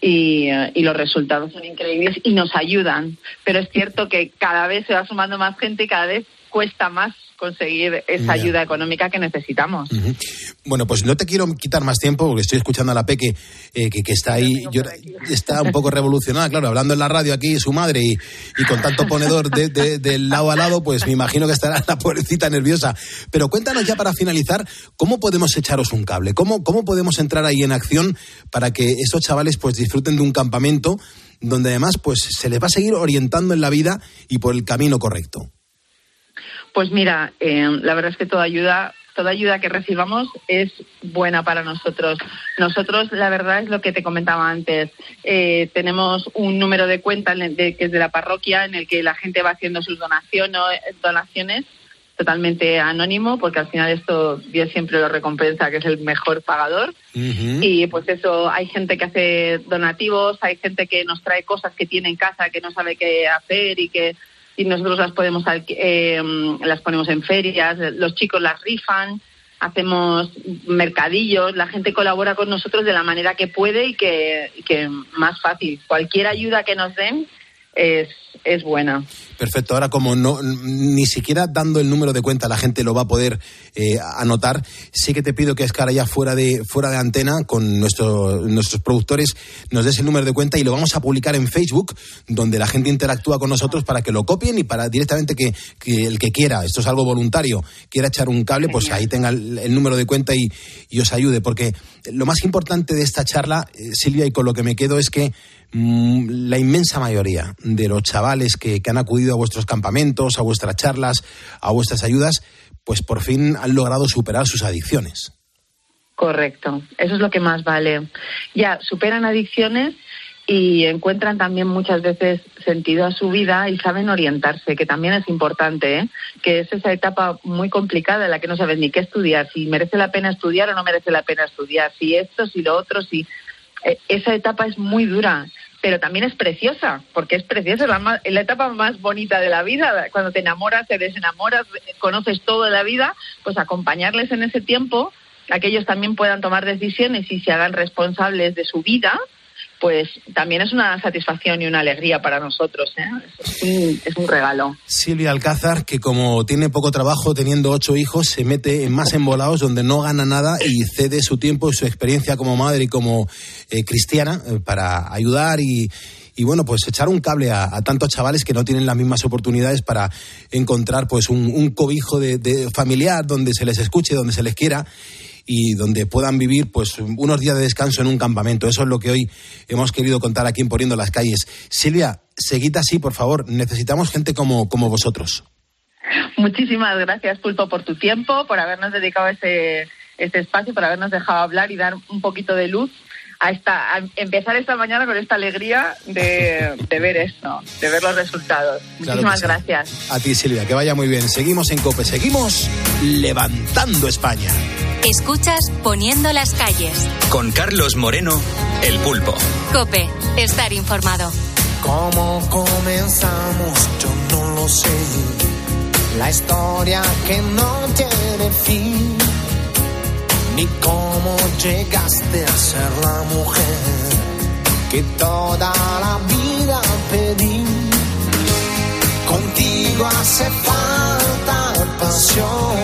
Y, y, los resultados son increíbles y nos ayudan. Pero es cierto que cada vez se va sumando más gente y cada vez cuesta más conseguir esa yeah. ayuda económica que necesitamos. Uh -huh. Bueno, pues no te quiero quitar más tiempo porque estoy escuchando a la Peque eh, que, que, está ahí, yo, está un poco revolucionada, claro, hablando en la radio aquí su madre y, y con tanto ponedor de, de, de, lado a lado, pues me imagino que estará la pobrecita nerviosa. Pero cuéntanos ya para finalizar, ¿cómo podemos echaros un cable? ¿Cómo, cómo podemos entrar ahí en acción para que estos chavales pues disfruten de un campamento donde además pues se les va a seguir orientando en la vida y por el camino correcto? Pues mira, eh, la verdad es que toda ayuda, toda ayuda que recibamos es buena para nosotros. Nosotros, la verdad es lo que te comentaba antes, eh, tenemos un número de cuenta de, que es de la parroquia en el que la gente va haciendo sus donaciones totalmente anónimo, porque al final esto Dios siempre lo recompensa, que es el mejor pagador. Uh -huh. Y pues eso, hay gente que hace donativos, hay gente que nos trae cosas que tiene en casa que no sabe qué hacer y que y nosotros las podemos eh, las ponemos en ferias, los chicos las rifan, hacemos mercadillos, la gente colabora con nosotros de la manera que puede y que, y que más fácil. Cualquier ayuda que nos den es, es buena. Perfecto. Ahora, como no ni siquiera dando el número de cuenta la gente lo va a poder eh, anotar, sí que te pido que es cara ya fuera de fuera de antena con nuestro, nuestros productores nos des el número de cuenta y lo vamos a publicar en Facebook, donde la gente interactúa con nosotros para que lo copien y para directamente que, que el que quiera, esto es algo voluntario, quiera echar un cable, pues ahí tenga el, el número de cuenta y, y, os ayude. Porque lo más importante de esta charla, eh, Silvia, y con lo que me quedo es que la inmensa mayoría de los chavales que, que han acudido a vuestros campamentos, a vuestras charlas, a vuestras ayudas, pues por fin han logrado superar sus adicciones. Correcto, eso es lo que más vale. Ya, superan adicciones y encuentran también muchas veces sentido a su vida y saben orientarse, que también es importante, ¿eh? que es esa etapa muy complicada en la que no sabes ni qué estudiar, si merece la pena estudiar o no merece la pena estudiar, si esto, si lo otro, si... Eh, esa etapa es muy dura pero también es preciosa, porque es preciosa, es la, etapa más bonita de la vida, cuando te enamoras, te desenamoras, conoces todo de la vida, pues acompañarles en ese tiempo, a que ellos también puedan tomar decisiones y se hagan responsables de su vida, pues también es una satisfacción y una alegría para nosotros. ¿eh? Es, un, regalo. Silvia Alcázar, que como tiene poco trabajo, teniendo ocho hijos, se mete en más embolados donde no gana nada y cede su tiempo y su experiencia como madre y como eh, cristiana eh, para ayudar y, y bueno, pues echar un cable a, a tantos chavales que no tienen las mismas oportunidades para encontrar pues un, un cobijo de, de familiar donde se les escuche, donde se les quiera y donde puedan vivir pues unos días de descanso en un campamento. Eso es lo que hoy hemos querido contar aquí en Poniendo las Calles. Silvia, seguid así, por favor. Necesitamos gente como, como vosotros. Muchísimas gracias, Pulpo, por tu tiempo, por habernos dedicado ese, este espacio, por habernos dejado hablar y dar un poquito de luz a, esta, a empezar esta mañana con esta alegría de, de ver esto, de ver los resultados. Claro Muchísimas gracias. A ti, Silvia, que vaya muy bien. Seguimos en COPE, seguimos levantando España. Escuchas Poniendo las calles. Con Carlos Moreno, El Pulpo. Cope, estar informado. ¿Cómo comenzamos? Yo no lo sé. La historia que no tiene fin. Ni cómo llegaste a ser la mujer que toda la vida pedí. Contigo hace falta pasión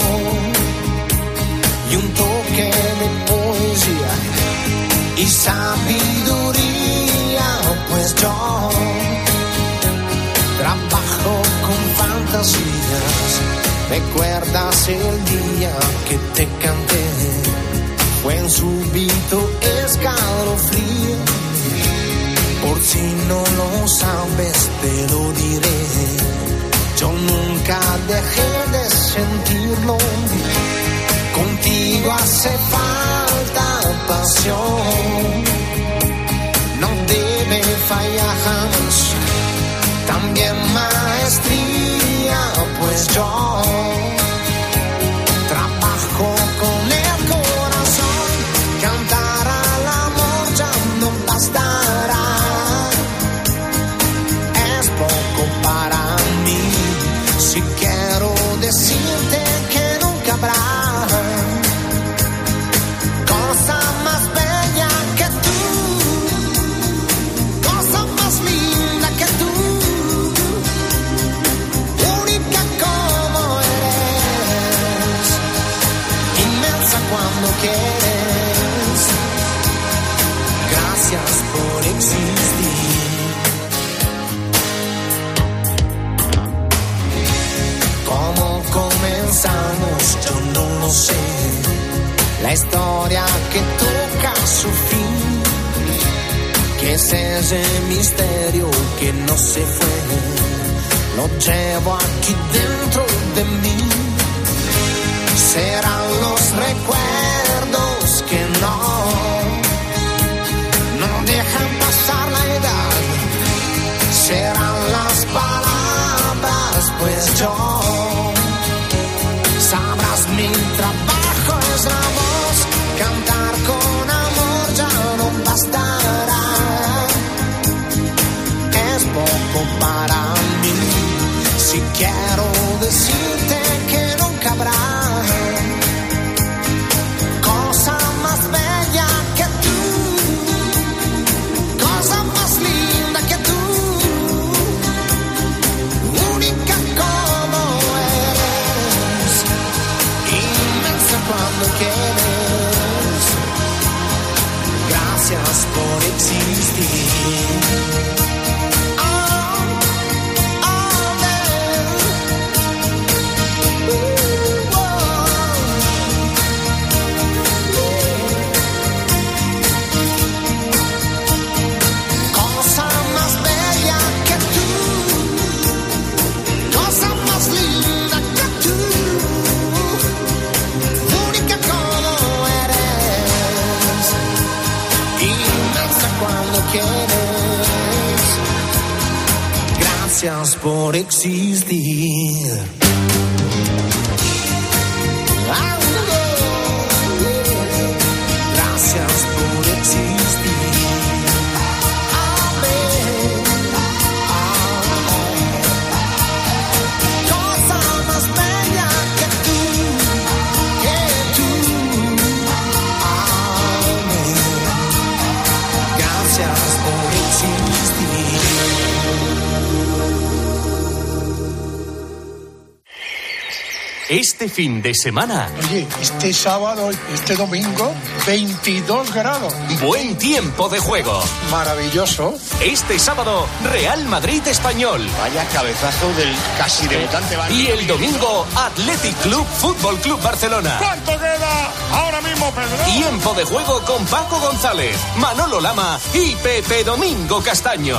y un toque de poesía y sabiduría, pues yo trabajo con fantasías. ¿Recuerdas el día que te canté? Súbito escalofrío. Por si no lo sabes, te lo diré. Yo nunca dejé de sentirlo. Contigo hace falta pasión. No debe fallar jamás. También maestría, pues yo La historia que toca su fin. Que es ese misterio que no se fue. Lo llevo aquí dentro de mí. Serán los recuerdos que no, no dejan pasar la edad. Serán las palabras, pues yo por existir. Este fin de semana. Oye, este sábado, este domingo, 22 grados. Buen tiempo de juego. Maravilloso. Este sábado, Real Madrid Español. Vaya cabezazo del casi debutante. Y el domingo, Athletic Club Fútbol Club Barcelona. ¿Cuánto queda? Ahora mismo, Pedro. Tiempo de juego con Paco González, Manolo Lama y Pepe Domingo Castaño.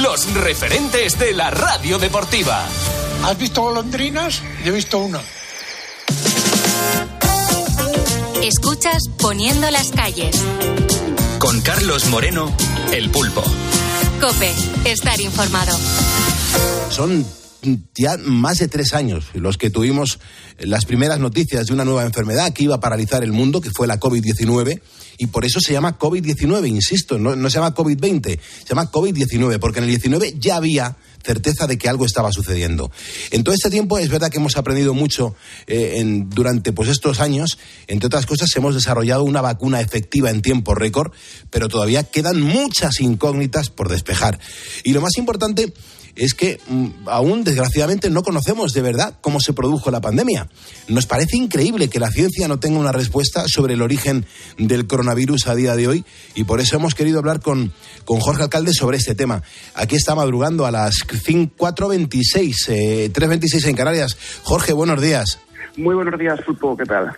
Los referentes de la radio deportiva. ¿Has visto golondrinas? Yo he visto una. Escuchas Poniendo las calles. Con Carlos Moreno, El Pulpo. Cope, estar informado. Son ya más de tres años los que tuvimos las primeras noticias de una nueva enfermedad que iba a paralizar el mundo, que fue la COVID-19, y por eso se llama COVID-19, insisto, no, no se llama COVID-20, se llama COVID-19, porque en el 19 ya había certeza de que algo estaba sucediendo. En todo este tiempo es verdad que hemos aprendido mucho eh, en, durante pues, estos años. Entre otras cosas, hemos desarrollado una vacuna efectiva en tiempo récord, pero todavía quedan muchas incógnitas por despejar. Y lo más importante es que mm, aún desgraciadamente no conocemos de verdad cómo se produjo la pandemia. Nos parece increíble que la ciencia no tenga una respuesta sobre el origen del coronavirus a día de hoy y por eso hemos querido hablar con, con Jorge Alcalde sobre este tema. Aquí está madrugando a las 4.26, eh, 3.26 en Canarias. Jorge, buenos días. Muy buenos días, Pulpo, ¿qué tal?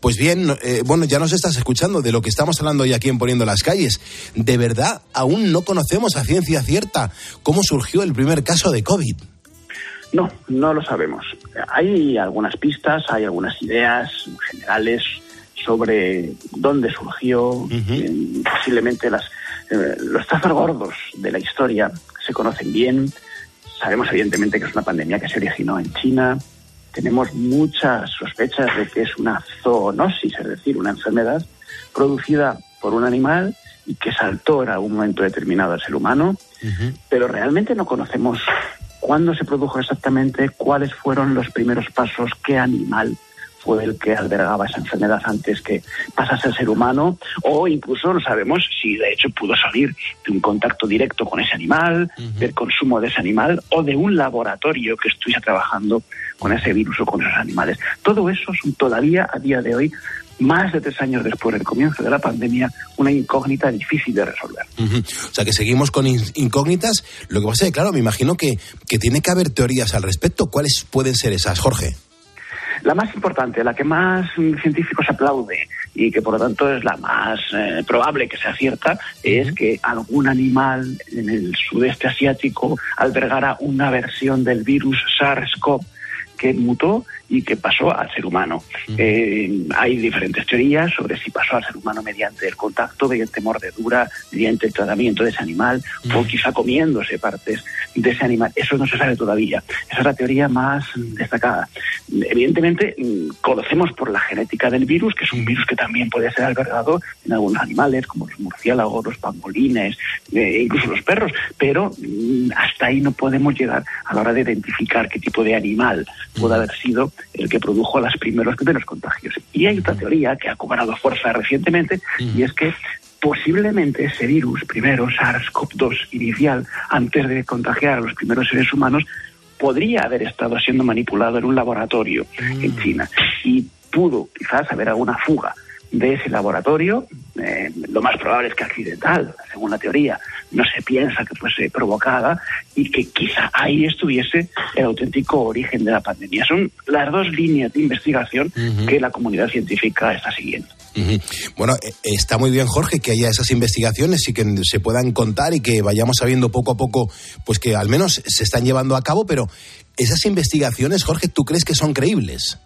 Pues bien, eh, bueno, ya nos estás escuchando de lo que estamos hablando hoy aquí en Poniendo las Calles. De verdad, aún no conocemos a ciencia cierta cómo surgió el primer caso de COVID. No, no lo sabemos. Hay algunas pistas, hay algunas ideas generales sobre dónde surgió, eh, posiblemente las, eh, los trazos gordos de la historia se conocen bien. Sabemos evidentemente que es una pandemia que se originó en China, tenemos muchas sospechas de que es una zoonosis, es decir, una enfermedad producida por un animal y que saltó en algún momento determinado al ser humano, pero realmente no conocemos cuándo se produjo exactamente, cuáles fueron los primeros pasos, qué animal fue el que albergaba esa enfermedad antes que pasase al ser humano, o incluso no sabemos si de hecho pudo salir de un contacto directo con ese animal, del consumo de ese animal, o de un laboratorio que estuviese trabajando con ese virus o con esos animales. Todo eso son todavía a día de hoy más de tres años después del comienzo de la pandemia, una incógnita difícil de resolver. O sea, que seguimos con in- incógnitas. Lo que pasa es que, claro, me imagino que, que tiene que haber teorías al respecto. ¿Cuáles pueden ser esas, Jorge? La más importante, la que más mm, científicos aplaude y que por lo tanto es la más eh, probable que sea cierta, es que algún animal en el sudeste asiático albergara una versión del virus SARS-CoV que mutó y que pasó al ser humano. Eh, hay diferentes teorías sobre si pasó al ser humano mediante el contacto, mediante mordedura, mediante el tratamiento de ese animal o quizá comiéndose partes de ese animal. Eso no se sabe todavía. Esa es la teoría más destacada. Evidentemente, mm, conocemos por la genética del virus, que es un virus que también puede ser albergado en algunos animales, como los murciélagos, los pangolines, eh, incluso los perros, pero mm, hasta ahí no podemos llegar a la hora de identificar qué tipo de animal puede haber sido el que produjo las primeros, primeros contagios. Y hay otra teoría que ha cobrado fuerza recientemente, y es que posiblemente ese virus, primero SARS-CoV-2 inicial, antes de contagiar a los primeros seres humanos, podría haber estado siendo manipulado en un laboratorio en China y pudo quizás haber alguna fuga de ese laboratorio. Eh, lo más probable es que accidental, según la teoría, no se piensa que fuese provocada y que quizá ahí estuviese el auténtico origen de la pandemia. Son las dos líneas de investigación que la comunidad científica está siguiendo. Bueno, eh, está muy bien, Jorge, que haya esas investigaciones y que se puedan contar y que vayamos sabiendo poco a poco, pues que al menos se están llevando a cabo, pero esas investigaciones, Jorge, ¿tú crees que son creíbles?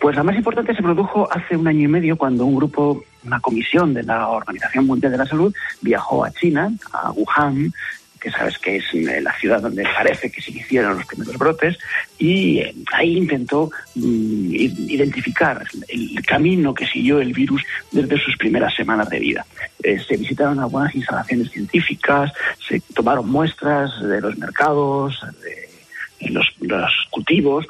Pues la más importante se produjo hace un año y medio cuando un grupo, una comisión de la Organización Mundial de la Salud viajó a China, a Wuhan, que sabes que es eh, la ciudad donde parece que se hicieron los primeros brotes, y eh, ahí intentó mm, identificar el camino que siguió el virus desde sus primeras semanas de vida. Eh, se visitaron algunas instalaciones científicas, se tomaron muestras de los mercados, de los cultivos,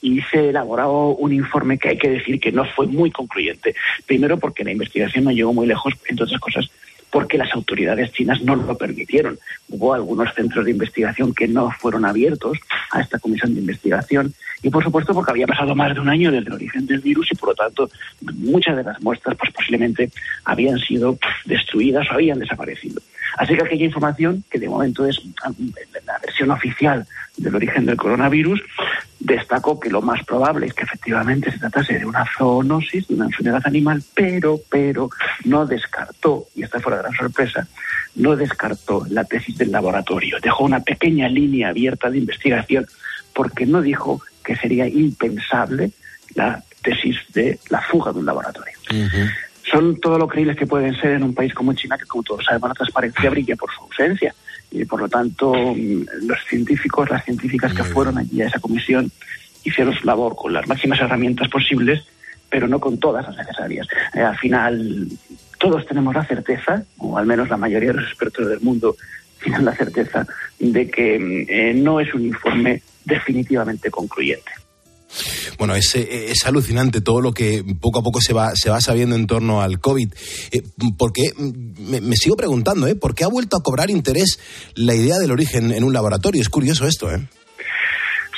y se elaboró un informe que hay que decir que no fue muy concluyente. Primero porque la investigación no llegó muy lejos, entre otras cosas, porque las autoridades chinas no lo permitieron. Hubo algunos centros de investigación que no fueron abiertos a esta comisión de investigación y, por supuesto, porque había pasado más de un año desde el origen del virus y, por lo tanto, muchas de las muestras pues, posiblemente habían sido destruidas o habían desaparecido. Así que aquella información, que de momento es la versión oficial del origen del coronavirus, destacó que lo más probable es que efectivamente se tratase de una zoonosis, de una enfermedad animal, pero, pero no descartó, y esta fue la gran sorpresa, no descartó la tesis del laboratorio. Dejó una pequeña línea abierta de investigación porque no dijo que sería impensable la tesis de la fuga de un laboratorio. Son todo lo creíbles que pueden ser en un país como China, que como todos sabemos la transparencia brilla por su ausencia. Y por lo tanto, mm, los científicos, las científicas que fueron allí a esa comisión hicieron su labor con las máximas herramientas posibles, pero no con todas las necesarias. Eh, al final, todos tenemos la certeza, o al menos la mayoría de los expertos del mundo [laughs] tienen la certeza, de que mm, eh, no es un informe definitivamente concluyente. Bueno, es, es, alucinante todo lo que poco a poco se va, se va sabiendo en torno al COVID. Eh, porque me, me, sigo preguntando, ¿eh? ¿Por qué ha vuelto a cobrar interés la idea del origen en un laboratorio? Es curioso esto, ¿eh?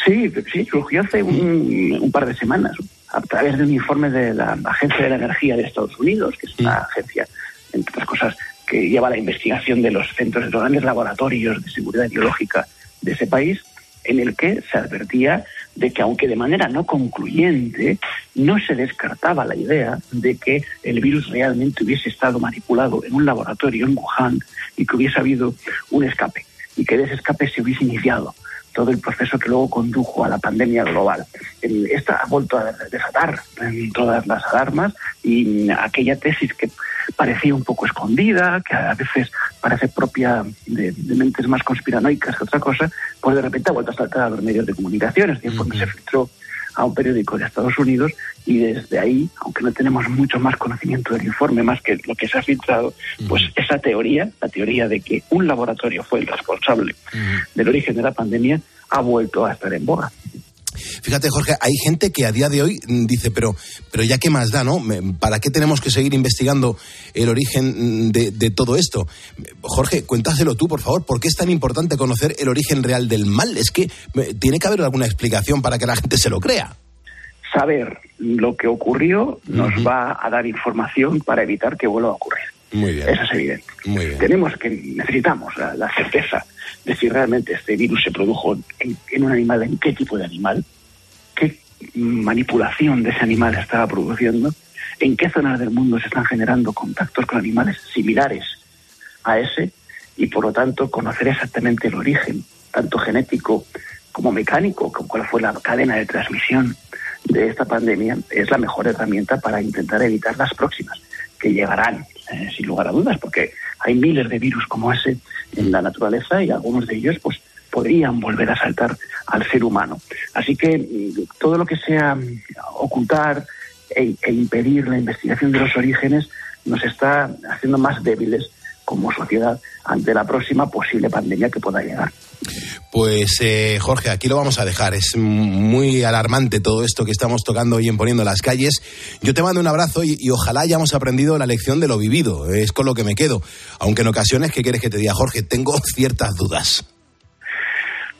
Sí, sí, surgió hace un, un par de semanas a través de un informe de la Agencia de la Energía de Estados Unidos, que es una agencia, entre otras cosas, que lleva la investigación de los centros de los grandes laboratorios de seguridad biológica de ese país, en el que se advertía de que aunque de manera no concluyente, no se descartaba la idea de que el virus realmente hubiese estado manipulado en un laboratorio en Wuhan y que hubiese habido un escape y que ese escape se hubiese iniciado todo el proceso que luego condujo a la pandemia global. Esta ha vuelto a desatar todas las alarmas y aquella tesis que parecía un poco escondida, que a veces parece propia de, de mentes más conspiranoicas que otra cosa, pues de repente ha vuelto a saltar a los medios de comunicación. Este informe se filtró a un periódico de Estados Unidos y desde ahí, aunque no tenemos mucho más conocimiento del informe, más que lo que se ha filtrado, pues esa teoría, la teoría de que un laboratorio fue el responsable del origen de la pandemia, ha vuelto a estar en boga. Fíjate, Jorge, hay gente que a día de hoy dice, pero, pero ya qué más da, ¿no? ¿Para qué tenemos que seguir investigando el origen de, de, todo esto? Jorge, cuéntaselo tú, por favor. ¿Por qué es tan importante conocer el origen real del mal? Es que tiene que haber alguna explicación para que la gente se lo crea. Saber lo que ocurrió nos uh -huh. va a dar información para evitar que vuelva a ocurrir. Muy bien. Eso es evidente. Muy bien. Tenemos que, necesitamos la, la certeza de si realmente este virus se produjo en, en, un animal, en qué tipo de animal, qué manipulación de ese animal estaba produciendo, en qué zonas del mundo se están generando contactos con animales similares a ese y por lo tanto conocer exactamente el origen, tanto genético como mecánico, como cuál fue la cadena de transmisión de esta pandemia, es la mejor herramienta para intentar evitar las próximas, que llegarán, eh, sin lugar a dudas, porque hay miles de virus como ese en la naturaleza y algunos de ellos pues podrían volver a saltar al ser humano. Así que todo lo que sea ocultar e, e impedir la investigación de los orígenes nos está haciendo más débiles como sociedad ante la próxima posible pandemia que pueda llegar. Pues eh, Jorge, aquí lo vamos a dejar. Es muy alarmante todo esto que estamos tocando hoy en Poniendo las Calles. Yo te mando un abrazo y, y, ojalá hayamos aprendido la lección de lo vivido. Es con lo que me quedo. Aunque en ocasiones, ¿qué quieres que te diga, Jorge? Tengo [laughs] ciertas dudas.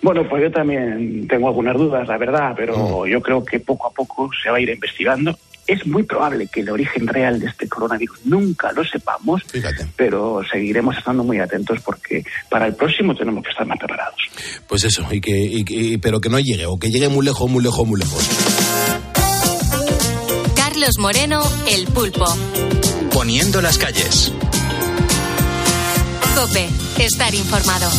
Bueno, pues yo también tengo algunas dudas, la verdad, pero mm. yo creo que poco a poco se va a ir investigando es muy probable que el origen real de este coronavirus nunca lo sepamos, Fíjate. pero seguiremos estando muy atentos porque para el próximo tenemos que estar más preparados. Pues eso, y que, y, y, pero que no llegue, o que llegue muy lejos, muy lejos, muy lejos. Carlos Moreno, El Pulpo. Poniendo las calles. Cope, estar informado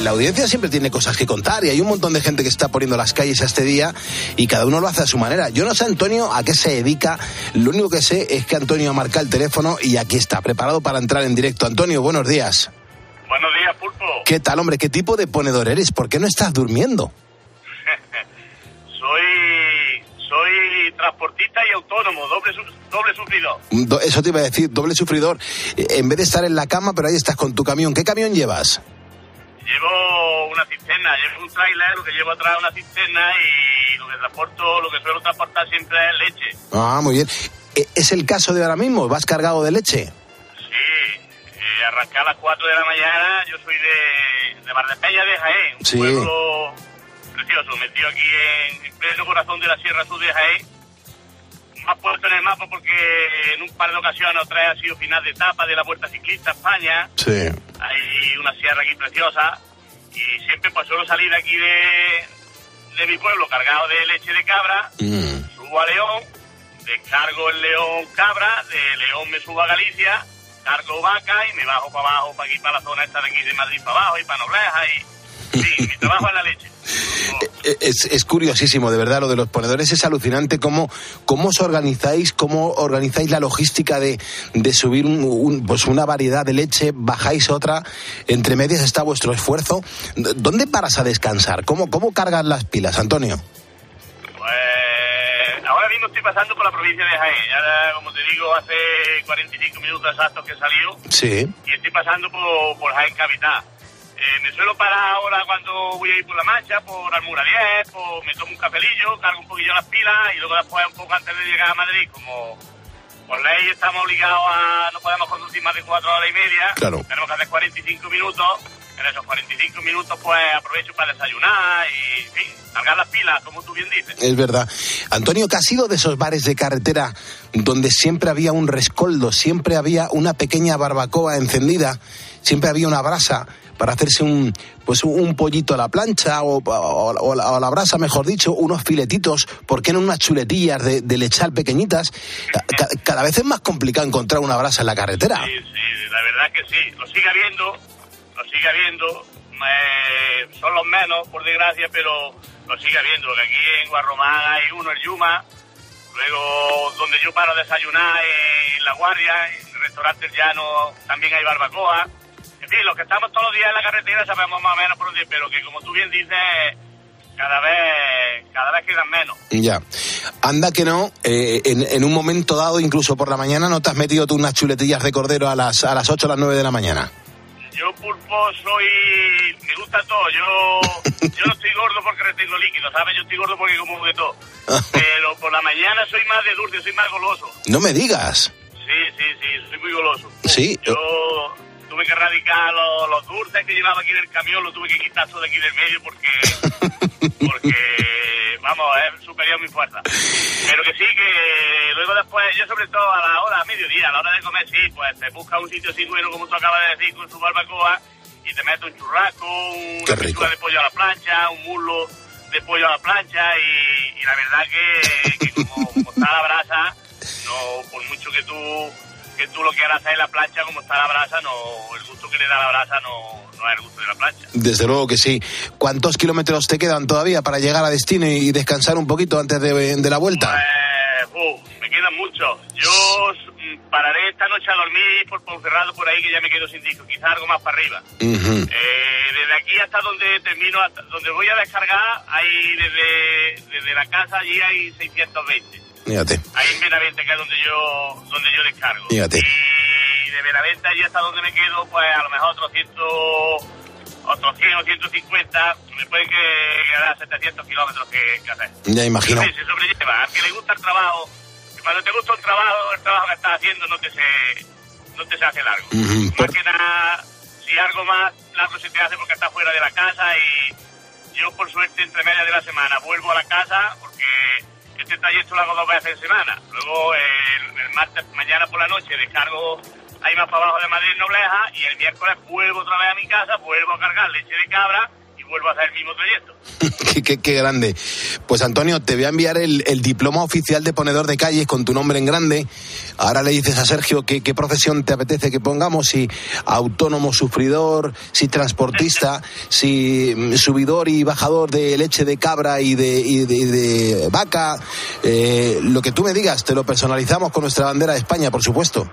la audiencia siempre tiene cosas que contar y hay un montón de gente que está poniendo las calles a este día y cada uno lo hace a su manera. Yo no sé, Antonio, a qué se dedica. Lo único que sé es que Antonio marca el teléfono y aquí está, preparado para entrar en directo. Antonio, buenos días. Buenos días, Pulpo. ¿Qué tal, hombre? ¿Qué tipo de ponedor eres? ¿Por qué no estás durmiendo? [laughs] soy soy transportista y autónomo, doble, doble sufridor. Do, eso te iba a decir, doble sufridor. En vez de estar en la cama, pero ahí estás con tu camión. ¿Qué camión llevas? Llevo una cisterna, llevo un trailer, lo que llevo atrás una cisterna y lo que transporto, lo que suelo transportar siempre es leche. Ah, muy bien. ¿Es el caso de ahora mismo? ¿Vas cargado de leche? Sí, arrancar a las 4 de la mañana, yo soy de, de Valdepeña de Jaén, un Sí. pueblo precioso, metido aquí en, en pleno corazón de la Sierra Sur de Jaén. Más puesto en el mapa porque en un par de ocasiones otra vez ha sido final de etapa de la Vuelta Ciclista España. Sí. Hay una sierra aquí preciosa y siempre pues suelo salir aquí de, de mi pueblo cargado de leche de cabra, subo a León, descargo el León cabra, de León me subo a Galicia, cargo vaca y me bajo para abajo, para aquí, para la zona esta de aquí de Madrid para abajo y para Nobleja y... Sí, trabajo es la leche. [laughs] Eh, Es, es curiosísimo, de verdad, lo de los ponedores es alucinante. ¿Cómo, cómo os organizáis? ¿Cómo organizáis la logística de, de subir un- un- pues una variedad de leche? ¿Bajáis otra? ¿Entre medias está vuestro esfuerzo? ¿Dónde paras a descansar? ¿Cómo, cómo cargas las pilas, Antonio? Pues ahora mismo estoy pasando por la provincia de Jaén. Ya, como te digo, hace 45 minutos exactos que he salido Sí. y estoy pasando por, por Jaén Capital. Eh, me suelo parar ahora cuando voy a ir por la mancha, por Almura 10, pues me tomo un cafelillo, cargo un poquillo las pilas y luego después, un poco antes de llegar a Madrid, como por ley estamos obligados a, no podemos conducir más de cuatro horas y media, Claro. tenemos que hacer 45 minutos, en esos 45 minutos pues aprovecho para desayunar y, en fin, cargar las pilas, como tú bien dices. Es verdad. Antonio, ¿qué ha sido de esos bares de carretera donde siempre había un rescoldo, siempre había una pequeña barbacoa encendida, siempre había una brasa para hacerse un pues un, pollito a la plancha o, o- o a la brasa, mejor dicho, unos filetitos, ¿por qué no unas chuletillas de, de lechal pequeñitas? Ca- ca- cada vez es más complicado encontrar una brasa en la carretera. Sí, sí, la verdad que sí. Lo sigue habiendo, lo sigue habiendo. Eh, son los menos, por desgracia, pero lo sigue habiendo. Porque aquí en Guarromán hay uno, el Yuma. Luego, donde yo paro a desayunar, en La Guardia, en restaurantes llanos, también hay barbacoa. Fin, los que estamos todos los días en la carretera sabemos más o menos por dónde, pero que como tú bien dices, cada vez, cada vez quedan menos. Ya. Anda que no, eh, en, en un momento dado, incluso por la mañana, no te has metido tú unas chuletillas de cordero a las, a las 8 o las 9 de la mañana. Yo pulpo soy... Me gusta todo. Yo, yo no estoy gordo porque retengo líquido, ¿sabes? Yo estoy gordo porque como de todo. [laughs] Pero por la mañana soy más de dulce, soy más goloso. No me digas. Sí, sí, sí, soy muy goloso. Sí. Yo tuve que erradicar los, los dulces que llevaba aquí en el camión, los tuve que quitar todo de aquí del medio porque... [laughs] Porque, vamos, es superior a mi fuerza. Pero que sí, que luego después, yo sobre todo a la hora, a mediodía, a la hora de comer, sí, pues te busca un sitio así bueno, como tú acabas de decir, con su barbacoa, y te metes un churrasco, una pechuga de pollo a la plancha, un muslo de pollo a la plancha, y, y la verdad que, que como, como está la brasa, no, por mucho que tú que tú lo quieras hacer en la plancha, como está la brasa, no, el gusto que le da la brasa no, no es el gusto de la plancha. Desde luego que sí. ¿Cuántos kilómetros te quedan todavía para llegar a destino y descansar un poquito antes de, de la vuelta? Eh, uh, me quedan muchos. Yo mm, pararé esta noche a dormir por Ponferrado por ahí que ya me quedo sin disco, quizás algo más para arriba. Eh, desde aquí hasta donde termino, hasta donde voy a descargar, hay desde, desde la casa allí hay 620. Fíjate, Ahí en Benavente, que es donde yo, donde yo descargo. fíjate. Y de Benavente allí hasta donde me quedo, pues a lo mejor otros 100, otros 100 o 150, me pueden que- quedar 700 kilómetros que, que hacer. Ya imagino. Sí, se sobrelleva. Al que le gusta el trabajo, cuando te gusta un trabajo, el trabajo que estás haciendo no te se, no te se hace largo. Ujú. Más que nada, si algo más largo se te hace porque estás fuera de la casa y yo por suerte entre media de la semana vuelvo a la casa porque este trayecto lo hago dos veces en semana. Luego el, el martes, mañana por la noche descargo ahí más para abajo de Madrid Nobleja y el miércoles vuelvo otra vez a mi casa, vuelvo a cargar leche de cabra y vuelvo a hacer el mismo trayecto. [laughs] qué, qué- qué grande. Pues Antonio, te voy a enviar el, el diploma oficial de ponedor de calles con tu nombre en grande. Ahora le dices a Sergio qué, qué profesión te apetece que pongamos, si autónomo sufridor, si transportista, si mm, subidor y bajador de leche de cabra y de, y de, y de vaca. Eh, lo que tú me digas, te lo personalizamos con nuestra bandera de España, por supuesto.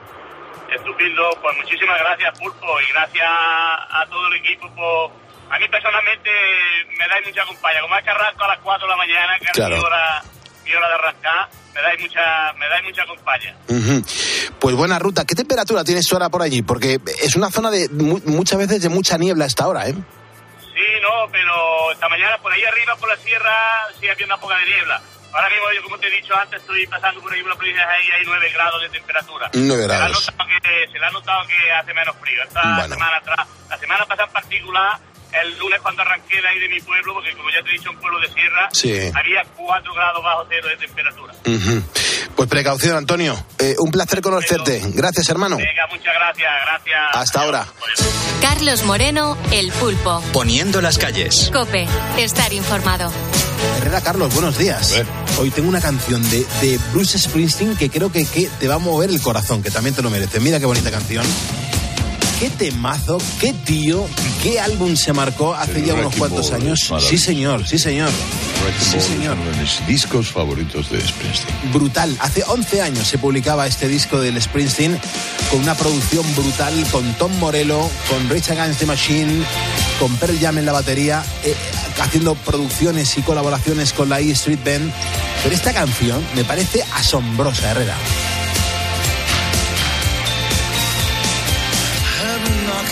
Estupendo, pues muchísimas gracias Pulpo y gracias a todo el equipo por... A mí personalmente me dais mucha compañía, como es que arranco a las 4 de la mañana, que Claro. es mi hora, mi hora de arrancar, me dais mucha, me dais mucha compañía. Ujú. Pues buena ruta. ¿Qué temperatura tienes ahora por allí? Porque es una zona de mu- muchas veces de mucha niebla a esta hora, ¿eh? Sí, no, pero esta mañana por ahí arriba, por la sierra, sí había una poca de niebla. ahora mismo, yo como te he dicho antes, estoy pasando por ahí una provincia ahí hay 9 grados de temperatura. 9 Se le ha grados. notado que, se le ha notado que hace menos frío. Esta Bueno. semana atrás, la semana pasada en particular, el lunes cuando arranqué de ahí de mi pueblo, porque como ya te he dicho, un pueblo de sierra, Sí. había 4 grados bajo cero de temperatura. Ujú. Pues precaución, Antonio. Eh, un placer conocerte. Gracias, hermano. Venga, muchas gracias, gracias. Hasta ahora. Carlos Moreno, El Pulpo. Poniendo las calles. Cope, estar informado. Herrera Carlos, buenos días. Hoy tengo una canción de, de Bruce Springsteen que creo que, que te va a mover el corazón, que también te lo merece. Mira qué bonita canción. Qué temazo, qué tío, qué álbum se marcó hace El ya unos cuantos Ball, años. Sí, señor, sí, señor. Sí, señor. uno de mis discos favoritos de Springsteen. Brutal. Hace 11 años se publicaba este disco del Springsteen con una producción brutal con Tom Morello, con Rage Against the Machine, con Pearl Jam en la batería, eh, haciendo producciones y colaboraciones con la E Street Band. Pero esta canción me parece asombrosa, Herrera.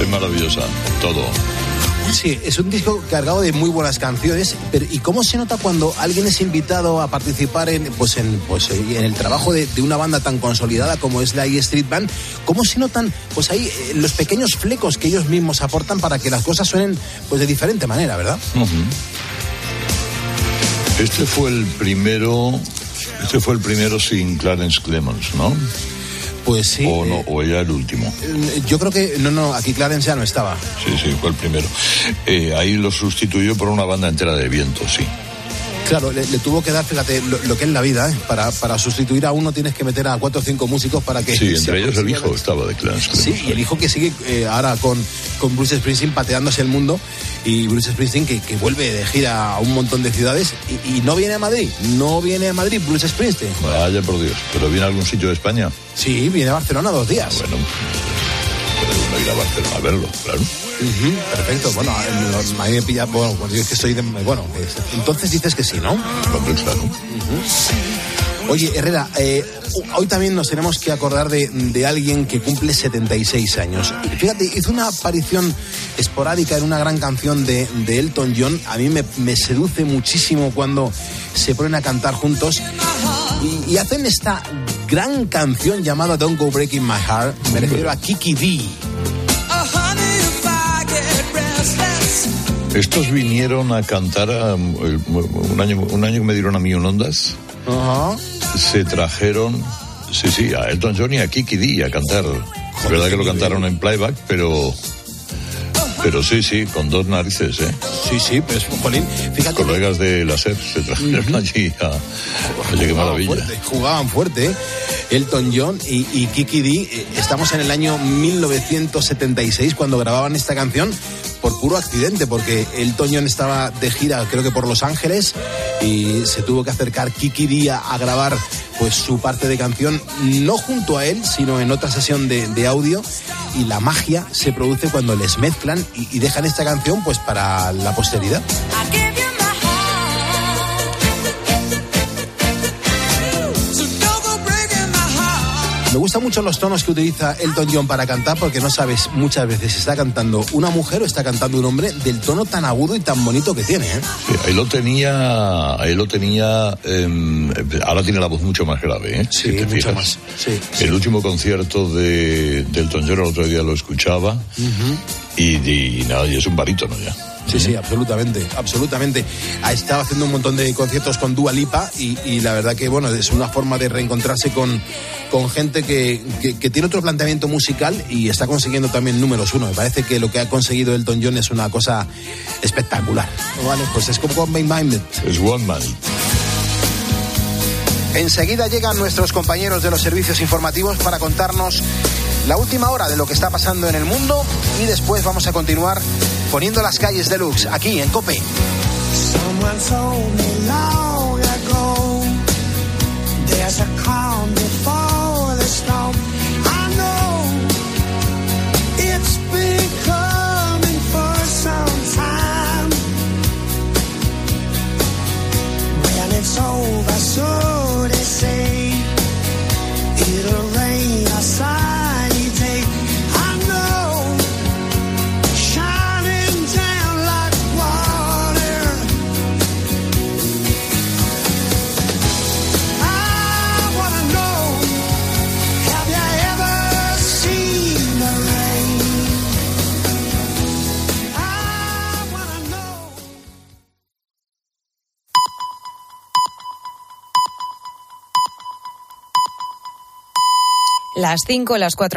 Es maravillosa, todo. Sí, es un disco cargado de muy buenas canciones, pero ¿y cómo se nota cuando alguien es invitado a participar en, pues en, pues en el trabajo de, de una banda tan consolidada como es la E Street Band? ¿Cómo se notan pues ahí eh, los pequeños flecos que ellos mismos aportan para que las cosas suenen pues de diferente manera, verdad? Este fue el primero, este fue el primero sin Clarence Clemons, ¿no? Pues sí. O no, o ya el último. Eh, Yo creo que no, no, aquí Clarence ya no estaba. Sí, sí, fue el primero. Eh, ahí lo sustituyó por una banda entera de viento, sí. Claro, le, le tuvo que dar, fíjate, lo, lo que es la vida, ¿eh? Para, para sustituir a uno tienes que meter a cuatro o cinco músicos para que... Sí, entre ellos el hijo estaba de Clemons. Sí, y el hijo que sigue eh, ahora con, con Bruce Springsteen pateándose el mundo y Bruce Springsteen que, que vuelve de gira a un montón de ciudades y, y no viene a Madrid, no viene a Madrid Bruce Springsteen. Vaya por Dios. ¿Pero viene a algún sitio de España? Sí, viene a Barcelona dos días. Bueno, uno ir a Barcelona a verlo, claro. Ujú, perfecto, bueno, a mí- me pilla, bueno, pues yo es que soy de, bueno, es- entonces dices que sí, ¿no? Hombre, claro. Oye, Herrera, eh, hoy también nos tenemos que acordar de, de alguien que cumple 76 años. Fíjate, hizo una aparición esporádica en una gran canción de, de Elton John. A mí me, me seduce muchísimo cuando se ponen a cantar juntos y, y hacen esta gran canción llamada Don't Go Breaking My Heart. Me refiero a Kiki D. Estos vinieron a cantar a- el- un año, un año que me dieron a mí un Ondas. Se trajeron, sí, sí, a Elton John y a Kiki D a cantar. Es verdad que lo cantaron en playback, pero. Pero sí, sí, con dos narices, ¿eh? Sí, sí, pues, Jolín, fíjate. Colegas de la SER se trajeron allí a. Oye, qué maravilla. fuerte, jugaban fuerte. ¿eh? Elton John y, y Kiki D. eh, Estamos en el año 1976 cuando grababan esta canción por puro accidente, porque Elton John estaba de gira, creo que por Los Ángeles, y se tuvo que acercar Kiki D a, grabar pues su parte de canción, no junto a él, sino en otra sesión de, audio, y la magia se produce cuando les mezclan y dejan esta canción pues para la posteridad. Me gustan mucho los tonos que utiliza Elton John para cantar porque no sabes muchas veces si está cantando una mujer o está cantando un hombre del tono tan agudo y tan bonito que tiene. ¿eh? Sí, ahí lo tenía, ahí lo tenía, em, ahora tiene la voz mucho más grave, ¿eh? Sí, Si te mucho fijas. más. Sí. El último concierto de, de Elton John el otro día lo escuchaba y, y nada, y es un barítono ya. Sí, sí, absolutamente, absolutamente. Ha estado haciendo un montón de conciertos con Dua Lipa y, y la verdad que, bueno, es una forma de reencontrarse con, con gente que, que- que tiene otro planteamiento musical y está consiguiendo también números uno. Me parece que lo que ha conseguido Elton John es una cosa espectacular. Vale, pues es como One Man Minded. Es One Man. Enseguida llegan nuestros compañeros de los servicios informativos para contarnos la última hora de lo que está pasando en el mundo y después vamos a continuar poniendo las calles deluxe aquí en Cope. Las 5, las 4 en